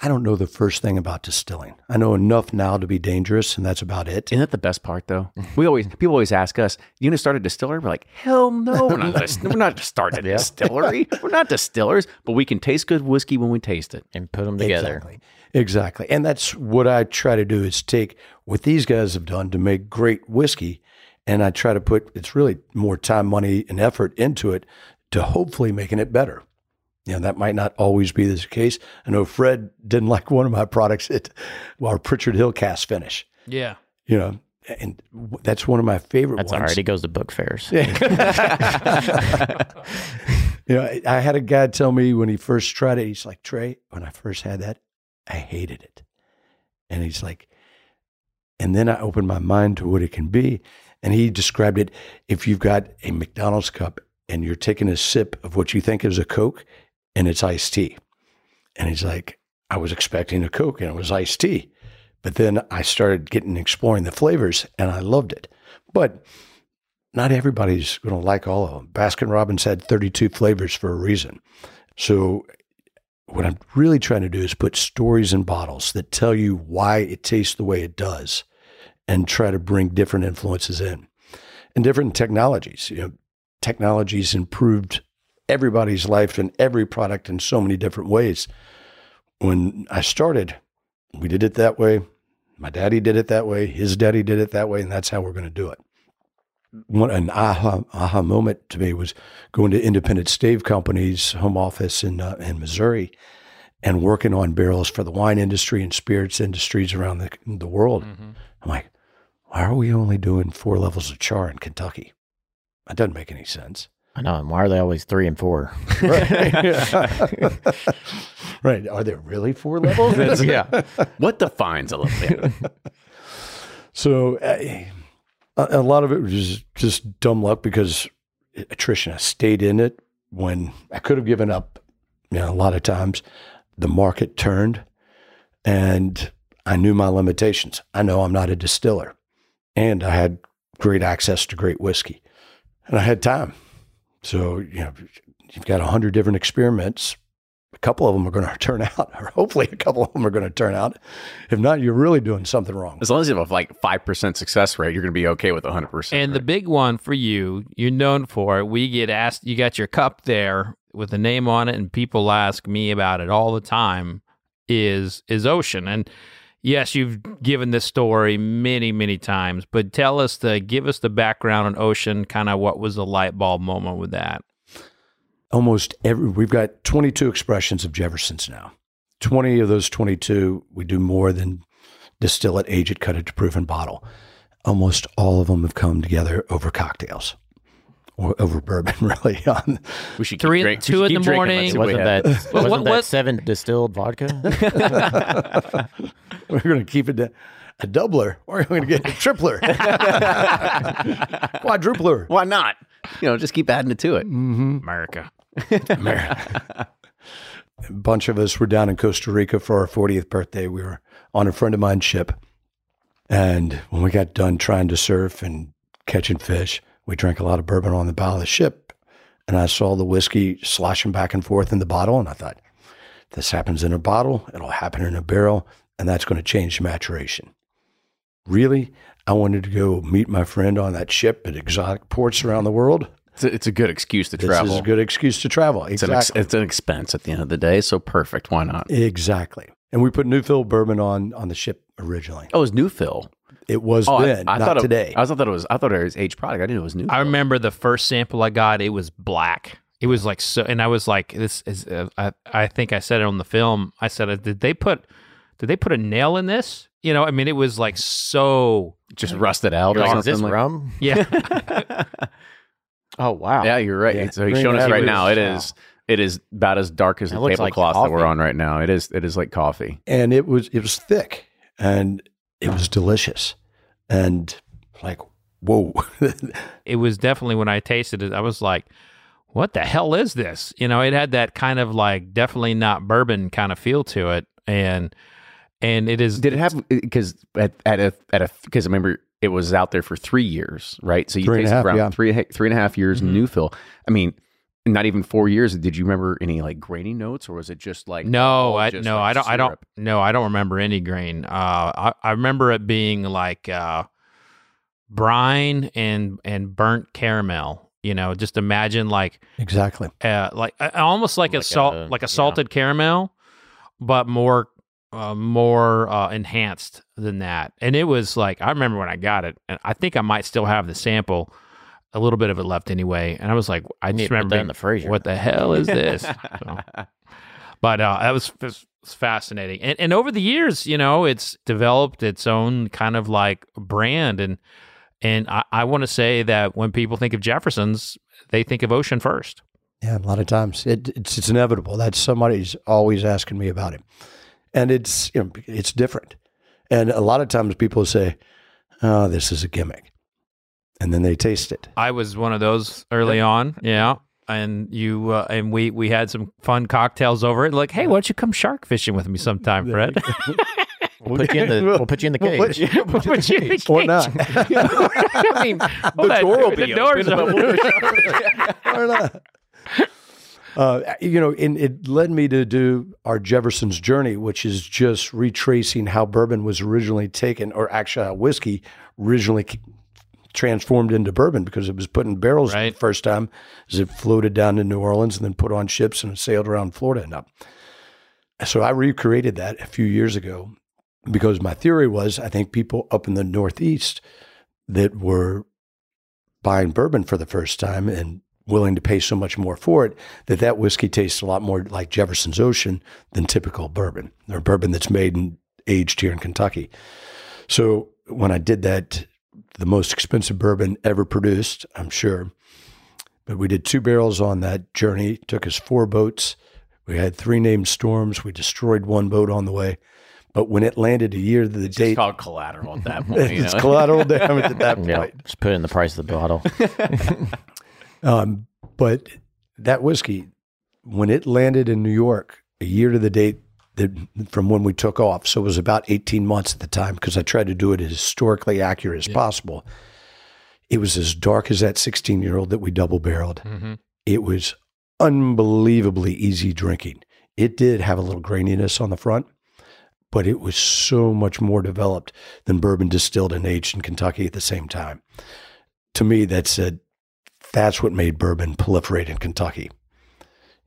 I don't know the first thing about distilling. I know enough now to be dangerous, and that's about it. Isn't that the best part, though? We always people always ask us, "You gonna start a distillery?" We're like, "Hell no, we're not. gonna- we're not starting a distillery. We're not distillers, but we can taste good whiskey when we taste it." and put them together. Exactly. Exactly. And that's what I try to do is take what these guys have done to make great whiskey. And I try to put it's really more time, money, and effort into it to hopefully making it better. You know, that might not always be the case. I know Fred didn't like one of my products, it, our Pritchard Hill cask finish. Yeah. You know, and that's one of my favorite That's ones. all right. He goes to book fairs. You know, I- I had a guy tell me when he first tried it, he's like, Trey, when I first had that, I hated it. And he's like, and then I opened my mind to what it can be. And he described it if you've got a McDonald's cup and you're taking a sip of what you think is a Coke and it's iced tea. And he's like, I was expecting a Coke and it was iced tea. But then I started getting exploring the flavors and I loved it. But not everybody's going to like all of them. Baskin Robbins had 32 flavors for a reason. So, what I'm really trying to do is put stories in bottles that tell you why it tastes the way it does and try to bring different influences in and different technologies. You know, technology's improved everybody's life and every product in so many different ways. When I started, we did it that way. My daddy did it that way. His daddy did it that way. And that's how we're going to do it one an aha aha moment to me was going to Independent Stave Company's home office in uh, in Missouri and working on barrels for the wine industry and spirits industries around the the world. I'm like, why are we only doing four levels of char in Kentucky? That doesn't make any sense. I know. And why are they always three and four? Right. right. Are there really four levels? yeah. What defines a level? So uh, a, lot of it was just, just dumb luck because attrition. I stayed in it when I could have given up. You know, a lot of times the market turned, and I knew my limitations. I know I'm not a distiller, and I had great access to great whiskey, and I had time. So you know, you've got a hundred different experiments. A couple of them are going to turn out, or hopefully a couple of them are going to turn out. If not, you're really doing something wrong. As long as you have like five percent success rate, you're going to be okay with hundred percent. And the big one for you, you're known for it. We get asked, you got your cup there with a name on it, and people ask me about it all the time. Is is Ocean? And yes, you've given this story many, many times, but tell us the give us the background on Ocean. Kind of what was the light bulb moment with that? Almost every we've got 22 expressions of Jefferson's now. 20 of those 22 we do more than distill it, age it, cut it to proof and bottle. Almost all of them have come together over cocktails or over bourbon, really. On we should Three- keep drink, two we should in keep the drinking. morning. Let's what Wasn't that, wasn't what- that what- seven distilled vodka? we're going to keep it a, a doubler. We're going to get a tripler, quadrupler. Why not? You know, just keep adding it to it. Mm-hmm. America. A bunch of us were down in Costa Rica for our 40th birthday. We were on a friend of mine's ship. And when we got done trying to surf and catching fish, we drank a lot of bourbon on the bow of the ship. And I saw the whiskey sloshing back and forth in the bottle. And I thought, this happens in a bottle, it'll happen in a barrel. And that's going to change the maturation. Really? I wanted to go meet my friend on that ship at exotic ports around the world. It's a, it's a good excuse to This travel. is a good excuse to travel. It's an, ex- Exactly. it's an expense at the end of the day, so perfect. Why not? Exactly. And we put new fill bourbon on on the ship originally. Oh, it's new fill. It was Oh, I- then, I, not thought it- today. I thought it was. I thought it was aged product. I didn't know it was new. I remember the first sample I got. It was black. It was like so, and I was like, "This is." Uh, I I think I said it on the film. I said, uh, "Did they put? Did they put a nail in this?" You know, I mean, it was like so. just rusted out or like, is something. this like- rum? Yeah, Oh, wow. Yeah, you're right. Yeah. So he's Green showing us right now. It is it is about as dark as It the looks like tablecloth that we're on right now. It is. It is like coffee. and it was it was thick and it was delicious. And like, whoa. it was definitely when I tasted it. I was like, what the hell is this? You know, it had that kind of like definitely not bourbon kind of feel to it, and and it is. Did it have because uh, at at a at a because I remember it was out there for three years, right? So you Three and a tasted half, around yeah. three three and a half years Mhm. new fill. I mean, not even four years. Did you remember any like grainy notes, or was it just like No, all I just, no, like, I don't. I don't. No, I don't remember any grain. Uh, I I remember it being like uh, brine and and burnt caramel. You know, just imagine like Exactly. uh, like uh, almost like, a salt, a- like a yeah. salted caramel, but more, uh, more uh, enhanced than that. And it was like I remember when I got it, and I think I might still have the sample, a little bit of it left anyway. And I was like, I need just to remember that in the freezer. what the hell is this? So- but uh, that was, was was fascinating. And, and over the years, you know, it's developed its own kind of like brand. And and I, I want to say that when people think of Jefferson's, they think of Ocean first. Yeah, a lot of times it, it's it's inevitable. That's somebody's always asking me about it, and it's you know it's different. And a lot of times people say, "Oh, this is a gimmick," and then they taste it. I was one of those early on. Yeah. And you uh, and we we had some fun cocktails over it. Like, hey, why don't you come shark fishing with me sometime, Fred? We'll put you in the we'll put you in the We'll put cage. you- We'll put you in the Or cage. not. I mean, the door will the be door's open, open. or not. Uh, you know, and it led me to do our Jefferson's journey, which is just retracing how bourbon was originally taken, or actually how whiskey originally transformed into bourbon because it was put in barrels Right. the first time as it floated down to New Orleans and then put on ships and sailed around Florida and up. So I recreated that a few years ago because my theory was I think people up in the Northeast that were buying bourbon for the first time and willing to pay so much more for it that that whiskey tastes a lot more like Jefferson's Ocean than typical bourbon or bourbon that's made and aged here in Kentucky. So when I did that, the most expensive bourbon ever produced, I'm sure. But we did two barrels on that journey. It took us four boats. We had three named storms. We destroyed one boat on the way. But when it landed a year to the It's date, called collateral at that point. it's collateral damage at that point. Yeah, just put in the price of the bottle. Um, but that whiskey, when it landed in New York, a year to the date that from when we took off, so it was about 18 months at the time because I tried to do it as historically accurate as possible. It was as dark as that 16 year old that we double barreled. Mm-hmm. It was unbelievably easy drinking. It did have a little graininess on the front, but it was so much more developed than bourbon distilled and aged in Kentucky at the same time. To me, that said, that's what made bourbon proliferate in Kentucky.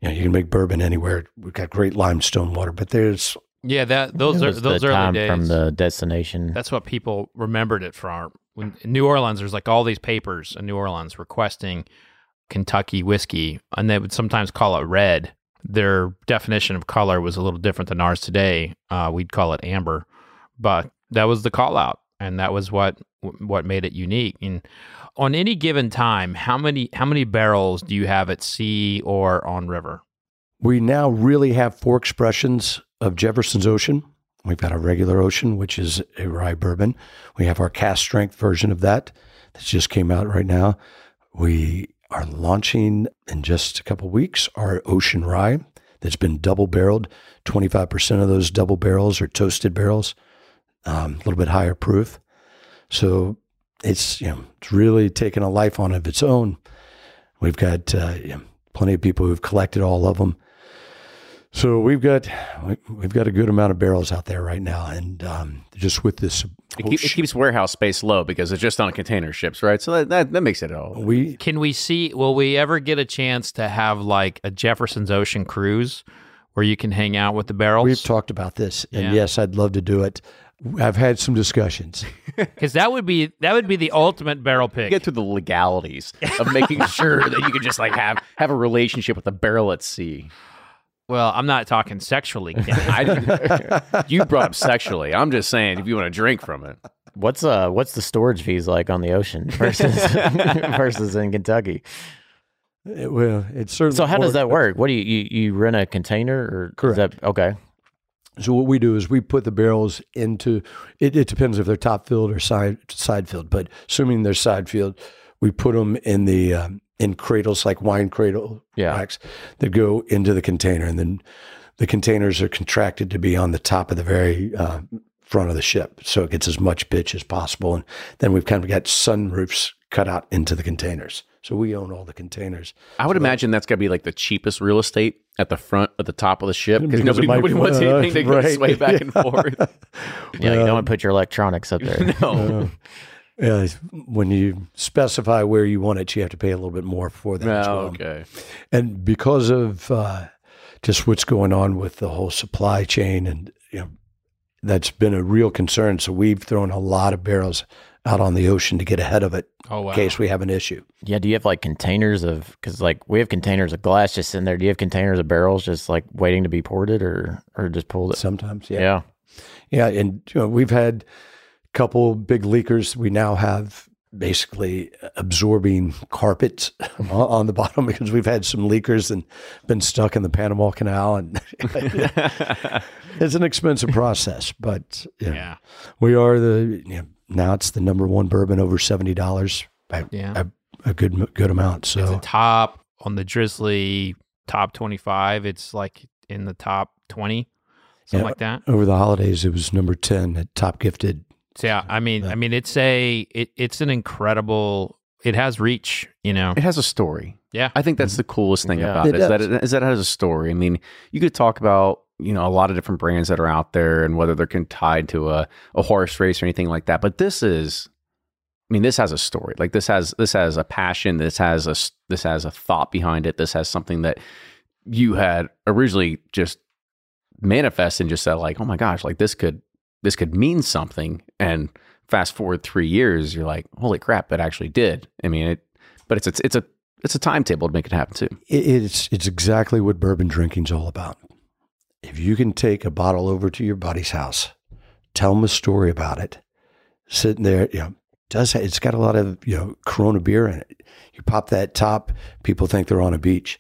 You know, you can make bourbon anywhere. We've got great limestone water, but there's Yeah, that those are those the early time days. from the destination. That's what people remembered it from. When in New Orleans, there's like all these papers in New Orleans requesting Kentucky whiskey, and they would sometimes call it red. Their definition of color was a little different than ours today. Uh, we'd call it amber, but that was the call out, and that was what what made it unique. And on any given time, how many how many barrels do you have at sea or on river? we now really have four expressions of Jefferson's Ocean. We've got our regular Ocean, which is a rye bourbon. We have our cask strength version of that that just came out right now. We are launching in just a couple weeks our Ocean Rye that's been double barreled. 25% of those double barrels are toasted barrels, um, a little bit higher proof. So it's, you know, it's really taken a life on of its own. We've got uh, you know, plenty of people who've collected all of them. So we've got we- we've got a good amount of barrels out there right now, and um, just with this, It, keep, it keeps warehouse space low because it's just on container ships, right? So that, that, that makes it all. we Can we see? Will we ever get a chance to have like a Jefferson's Ocean cruise where you can hang out with the barrels? we've talked about this, and Yeah. yes, I'd love to do it. I've had some discussions. Because that would be that would be the ultimate barrel pick. Get through the legalities of making sure that you can just like have have a relationship with the barrel at sea. well, I'm not talking sexually. I, you brought up sexually. I'm just saying if you want to drink from it. What's uh what's the storage fees like on the ocean versus versus in Kentucky? It- well, it's certainly So how does that work? What do you you, you rent a container or is Correct. that okay? So what we do is we put the barrels into. It, it depends if they're top filled or side side filled, but assuming they're side filled, we put them in the um, in cradles like wine cradle Yeah. racks that go into the container, and then the containers are contracted to be on the top of the very uh, front of the ship, so it gets as much pitch as possible. And then we've kind of got sunroofs cut out into the containers, so we own all the containers. I would imagine that's got to be like the cheapest real estate at the front, at the top of the ship, because Because nobody, it might- nobody wants uh, anything to right. sway back and forth. Yeah, you don't want to put your electronics up there. No, Yeah, when you specify where you want it, you have to pay a little bit more for that. as well. okay. And because of uh, just what's going on with the whole supply chain, and you know, that's been a real concern. So we've thrown a lot of barrels out on the ocean to get ahead of it Oh, wow. in case we have an issue. Yeah, do you have like containers of because like we have containers of glass just in there. Do you have containers of barrels just like waiting to be ported or or just pulled it? Sometimes, yeah, Yeah. yeah. And you know, we've had a couple big leakers. We now have basically absorbing carpets on- on the bottom because we've had some leakers and been stuck in the Panama Canal, and it's an expensive process. But you know, Yeah. we are the you know, now it's the number one bourbon over seventy dollars. Yeah. a, a good good amount. It's a So top on the Drizzly top 25. It's like in the top 20, something Yeah. like that. over the holidays, it was number ten at Top Gifted. So yeah, I mean, I mean, it's a, it, it's an incredible, it has reach, you know? It has a story. Yeah. I think that's mm-hmm. the coolest thing Yeah. about it, It is that it, is that it has a story. I mean, you could talk about you know a lot of different brands that are out there and whether they're tied to a, a horse race or anything like that. But this is, I mean, this has a story. Like this has this has a passion. This has a this has a thought behind it. This has something that you had originally just manifest and just said like, oh my gosh, like this could this could mean something. And fast forward three years, you're like, holy crap, it actually did. I mean, it. But it's it's it's a it's a timetable to make it happen too. It's it's exactly what bourbon drinking's all about. If you can take a bottle over to your buddy's house, tell him a story about it, sitting there, you know, does it's got a lot of you know Corona beer in it. You pop that top, people think they're on a beach.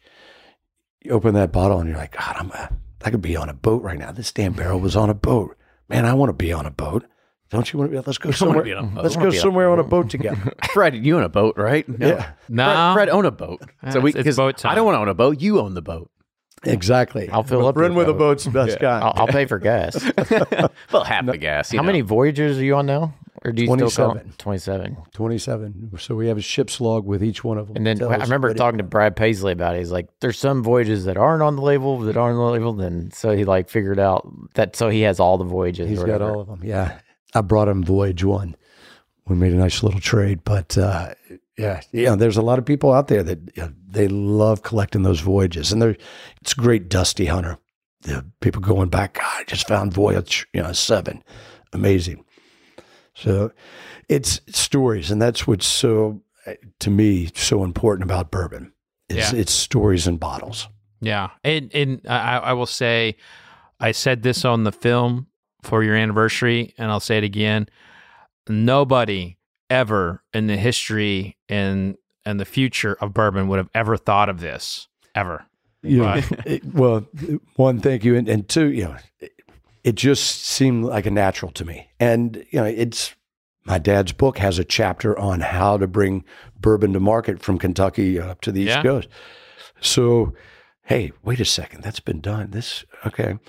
You open that bottle and you're like, God, I'm a, I could be on a boat right now. This damn barrel was on a boat. Man, I want to be on a boat. Don't you want to be? Let's go somewhere. be on a boat. Let's go be a somewhere on a boat together. Fred, you own a boat, right? No. yeah, No. Fred, Fred own a boat. Yeah, So we it's- it's 'cause boat time. I don't want to own a boat. You own the boat. Exactly. I'll fill up Run your with a boat's the best guy. I'll, I'll pay for gas. Well, half the gas. How know. many voyages are you on now? Or do you still call 27. twenty seven? 27. So we have a ship's log with each one of them. And then I remember what it- talking to Brad Paisley about it. He's like, "There's some voyages that aren't on the label that aren't on the label." And so he like figured out that so he has all the voyages. He's or got all of them. Yeah. I brought him Voyage One. We made a nice little trade. But uh, yeah, yeah, there's a lot of people out there that you know, they love collecting those voyages. And they're, it's great dusty hunter. The people going back, God, I just found Voyage you know, 7. Amazing. So it's stories. And that's what's so, to me, so important about bourbon. Is Yeah. It's stories and bottles. Yeah, and and I, I will say, I said this on the film for your anniversary, and I'll say it again. Nobody ever in the history and and the future of bourbon would have ever thought of this ever. you know, Right. it- well, one, thank you, and, and two, you know, it, it just seemed like a natural to me, and you know, it's my dad's book has a chapter on how to bring bourbon to market from Kentucky up to the East Yeah. Coast. So, hey, wait a second, that's been done. This okay,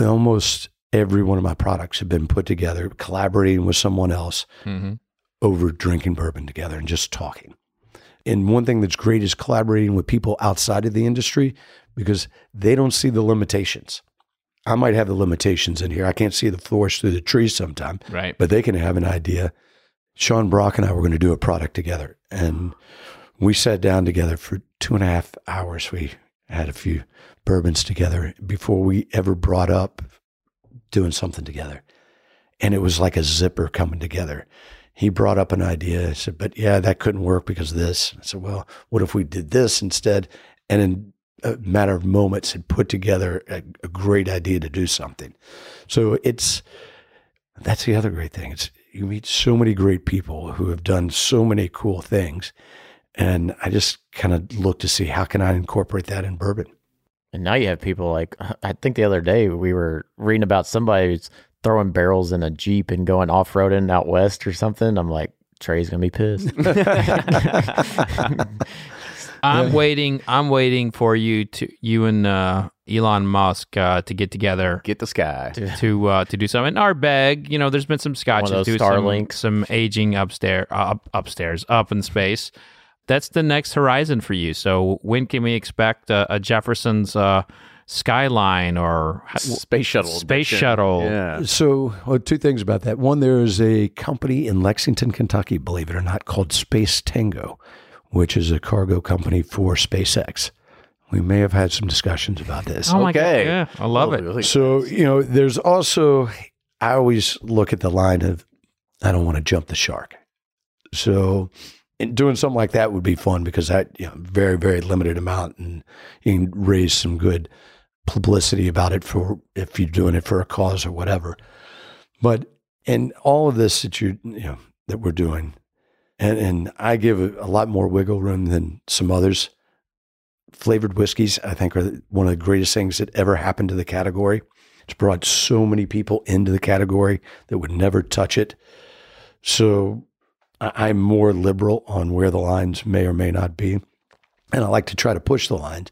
almost every one of my products have been put together, collaborating with someone else Mm-hmm. Over drinking bourbon together and just talking. And one thing that's great is collaborating with people outside of the industry because they don't see the limitations. I might have the limitations in here. I can't see the forest through the trees sometime, Right. but they can have an idea. Sean Brock and I were going to do a product together, and we sat down together for two and a half hours. We had a few bourbons together before we ever brought up doing something together. And it was like a zipper coming together. He brought up an idea. I said, but yeah, that couldn't work because of this. I said, well, what if we did this instead? And in a matter of moments had put together a, a great idea to do something. So it's, that's the other great thing. It's, you meet so many great people who have done so many cool things. And I just kind of look to see how can I incorporate that in bourbon. And now you have people like I think the other day we were reading about somebody who's throwing barrels in a jeep and going off roading out west or something. I'm like, Trey's gonna be pissed. I'm waiting. I'm waiting for you to you and uh, Elon Musk uh, to get together Get the sky. to uh, to do something. Our bag, you know, there's been some scotches, those do some, some aging upstairs, uh, up, upstairs, up in space. That's the next horizon for you. So when can we expect a, a Jefferson's uh, skyline or Space shuttle. Space edition. shuttle. Yeah. So, well, two things about that. One, there is a company in Lexington, Kentucky, believe it or not, called Space Tango, which is a cargo company for SpaceX. We may have had some discussions about this. Oh my Okay. god! Yeah, I love Oh, it. really? So, you know, there's also, I always look at the line of, I don't want to jump the shark. So, and doing something like that would be fun because that, you know, very, very limited amount and you can raise some good publicity about it for if you're doing it for a cause or whatever. But in all of this that you, you know, that we're doing, and, and I give a, a lot more wiggle room than some others. Flavored whiskeys, I think, are one of the greatest things that ever happened to the category. It's brought so many people into the category that would never touch it. So I'm more liberal on where the lines may or may not be. And I like to try to push the lines.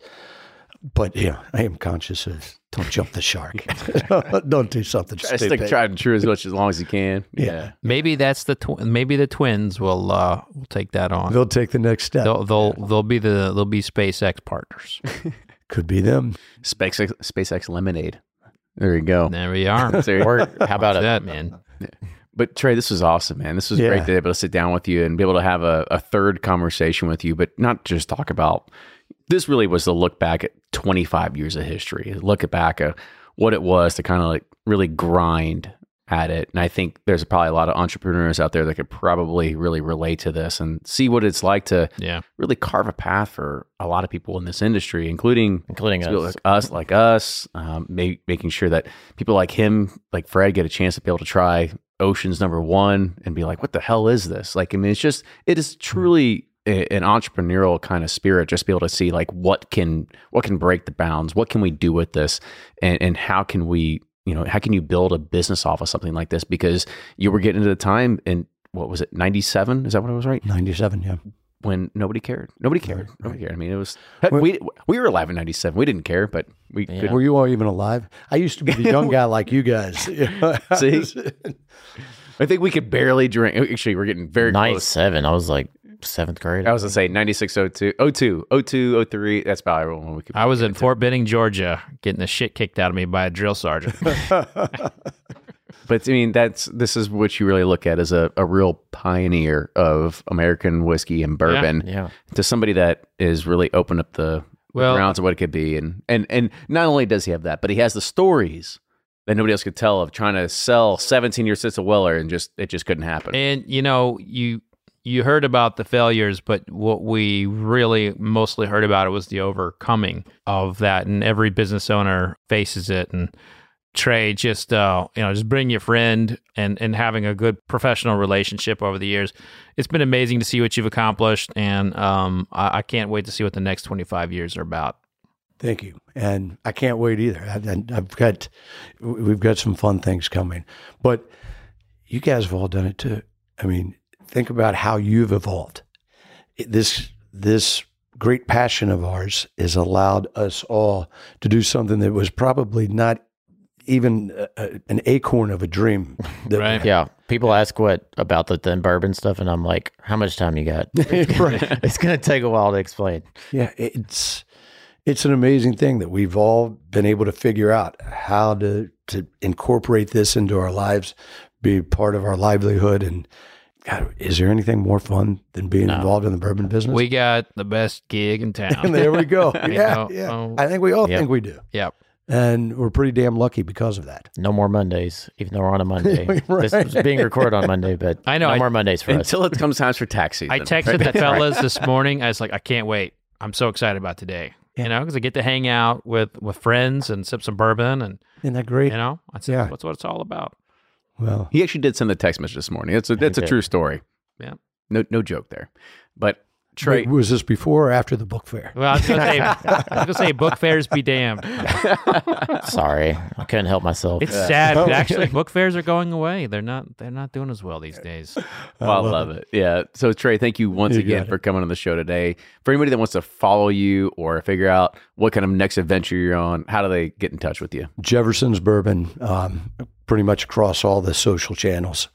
But yeah, I am conscious of don't jump the shark. don't do something Try to stupid. stick tried and true as much as long as you can. Yeah. Maybe that's the tw- maybe the twins will uh, will take that on. They'll take the next step. They'll they'll they'll be the they'll be SpaceX partners. Could be them. SpaceX, SpaceX Lemonade. There you go. There we are. There- Or how about it? that man? But Trey, this was awesome, man. This was Yeah. great to be able to sit down with you and be able to have a, a third conversation with you, but not just talk about. This really was to look back at 25 years of history, look back at what it was to kind of like really grind at it. And I think there's probably a lot of entrepreneurs out there that could probably really relate to this and see what it's like to Yeah. really carve a path for a lot of people in this industry, including Including us. like us, like us, um, ma- making sure that people like him, like Fred, get a chance to be able to try Ocean's Number One and be like, "What the hell is this?" Like, I mean, it's just it is mm-hmm. truly a, an entrepreneurial kind of spirit. Just be able to see like what can what can break the bounds, what can we do with this, and and how can we you know how can you build a business off of something like this because you were getting to the time in what was it ninety seven? Is that what it was right? 97, yeah. When nobody cared. Nobody cared. Right, Nobody cared. I mean, it was we we were alive in '97. We didn't care, but we Yeah. could. Were you all even alive? I used to be the young guy like you guys. See? I think we could barely drink. Actually, we're getting very 97. close. I was like seventh grade. I was gonna say 96, 02, 02, 02, 03. That's probably when we could. I was in Fort Benning, Georgia, getting the shit kicked out of me by a drill sergeant. But I mean, that's this is what you really look at as a, a real pioneer of American whiskey and bourbon yeah. to somebody that is really opened up the, Well- grounds of what it could be. And and and not only does he have that, but he has the stories that nobody else could tell of trying to sell 17 year Stitzel Weller and just it just couldn't happen. And you know, you you heard about the failures, but what we really mostly heard about it was the overcoming of that, and every business owner faces it. And Trey, just uh, you know, just bring your friend and and having a good professional relationship over the years. It's been amazing to see what you've accomplished, and um, I, I can't wait to see what the next twenty five years are about. Thank you, and I can't wait either. I, I've got, we've got some fun things coming, but you guys have all done it too. I mean, think about how you've evolved. This this great passion of ours has allowed us all to do something that was probably not even a, a- an acorn of a dream. That Right. Yeah. People ask what about the thin bourbon stuff, and I'm like, how much time you got? Right. it's gonna take a while to explain. Yeah, it's it's an amazing thing that we've all been able to figure out how to to incorporate this into our lives, be part of our livelihood, and God, is there anything more fun than being No. involved in the bourbon business? We got the best gig in town. and there we go. You yeah, know, yeah. oh. I think we all Yep. think we do, yep. And we're pretty damn lucky because of that. No more Mondays, even though we're on a Monday. Right. This was being recorded on Monday, but I know, no I- more Mondays for us. Until it comes time for tax season. I texted the fellas this morning. I was like, I can't wait. I'm so excited about today. You know, because I get to hang out with with friends and sip some bourbon, and Isn't that great? you know, that's Yeah. that's what it's all about. Well, He actually did send the text message this morning. It's a it's a did. true story. Yeah. No no joke there. But Trey, Wait, was this before or after the book fair? Well, I was gonna say, I was gonna say, book fairs be damned. Sorry, I couldn't help myself. It's sad. but Actually, book fairs are going away. They're not. They're not doing as well these days. Well, I love, it. Yeah. So Trey, thank you once You again for coming on the show today. For anybody that wants to follow you or figure out what kind of next adventure you're on, how do they get in touch with you? Jefferson's Bourbon, um, pretty much across all the social channels.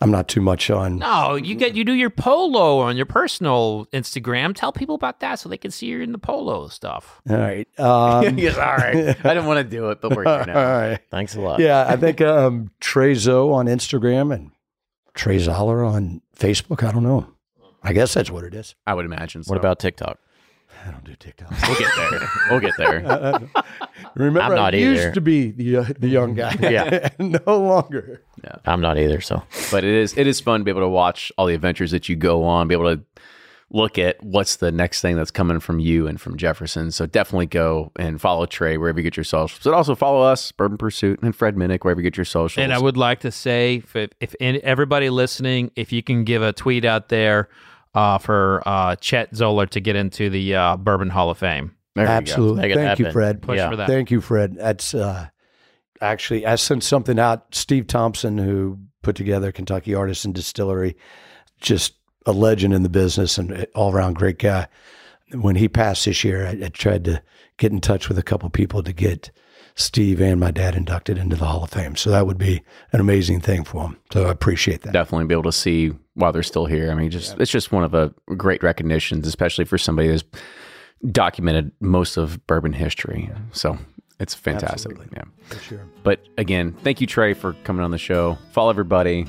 I'm not too much on. No, you get you do your polo on your personal Instagram. Tell people about that so they can see you're in the polo stuff. All right. Um, yes, all right. I didn't want to do it, but we're here all now. right. Thanks a lot. Yeah, I think um, Trey Zoe on Instagram and Trey Zoeller on Facebook. I don't know. I guess that's what it is. I would imagine. So. What about TikTok? I don't do TikTok. We'll get there. We'll get there. Remember, I'm not I either. used to be the uh, the young guy. Yeah. no longer. Yeah, I'm not either. So but it is it is fun to be able to watch all the adventures that you go on, be able to look at what's the next thing that's coming from you and from Jefferson. So definitely go and follow Trey wherever you get your socials. But also follow us, Bourbon Pursuit, and Fred Minnick wherever you get your socials. And I would like to say, if, if any, everybody listening, if you can give a tweet out there uh, for uh, Chet Zoeller to get into the uh, Bourbon Hall of Fame. There. Absolutely. Make it Thank you. Fred. Push Yeah. for that. Thank you, Fred. That's uh, actually I sent something out. Steve Thompson, who put together Kentucky Artisan Distillery, just a legend in the business and all around great guy. When he passed this year, I, I tried to get in touch with a couple people to get Steve and my dad inducted into the Hall of Fame. So that would be an amazing thing for them. So I appreciate that. definitely be able to see while they're still here. I mean, just it's just one of the great recognitions, especially for somebody who's documented most of bourbon history. So it's fantastic. Absolutely. Yeah. For sure. But again, thank you, Trey, for coming on the show. Follow everybody.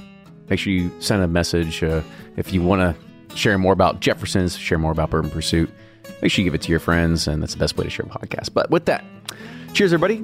Make sure you send a message uh, if you want to share more about Jefferson's, share more about Bourbon Pursuit. Make sure you give it to your friends, and that's the best way to share a podcast. But with that, cheers, everybody.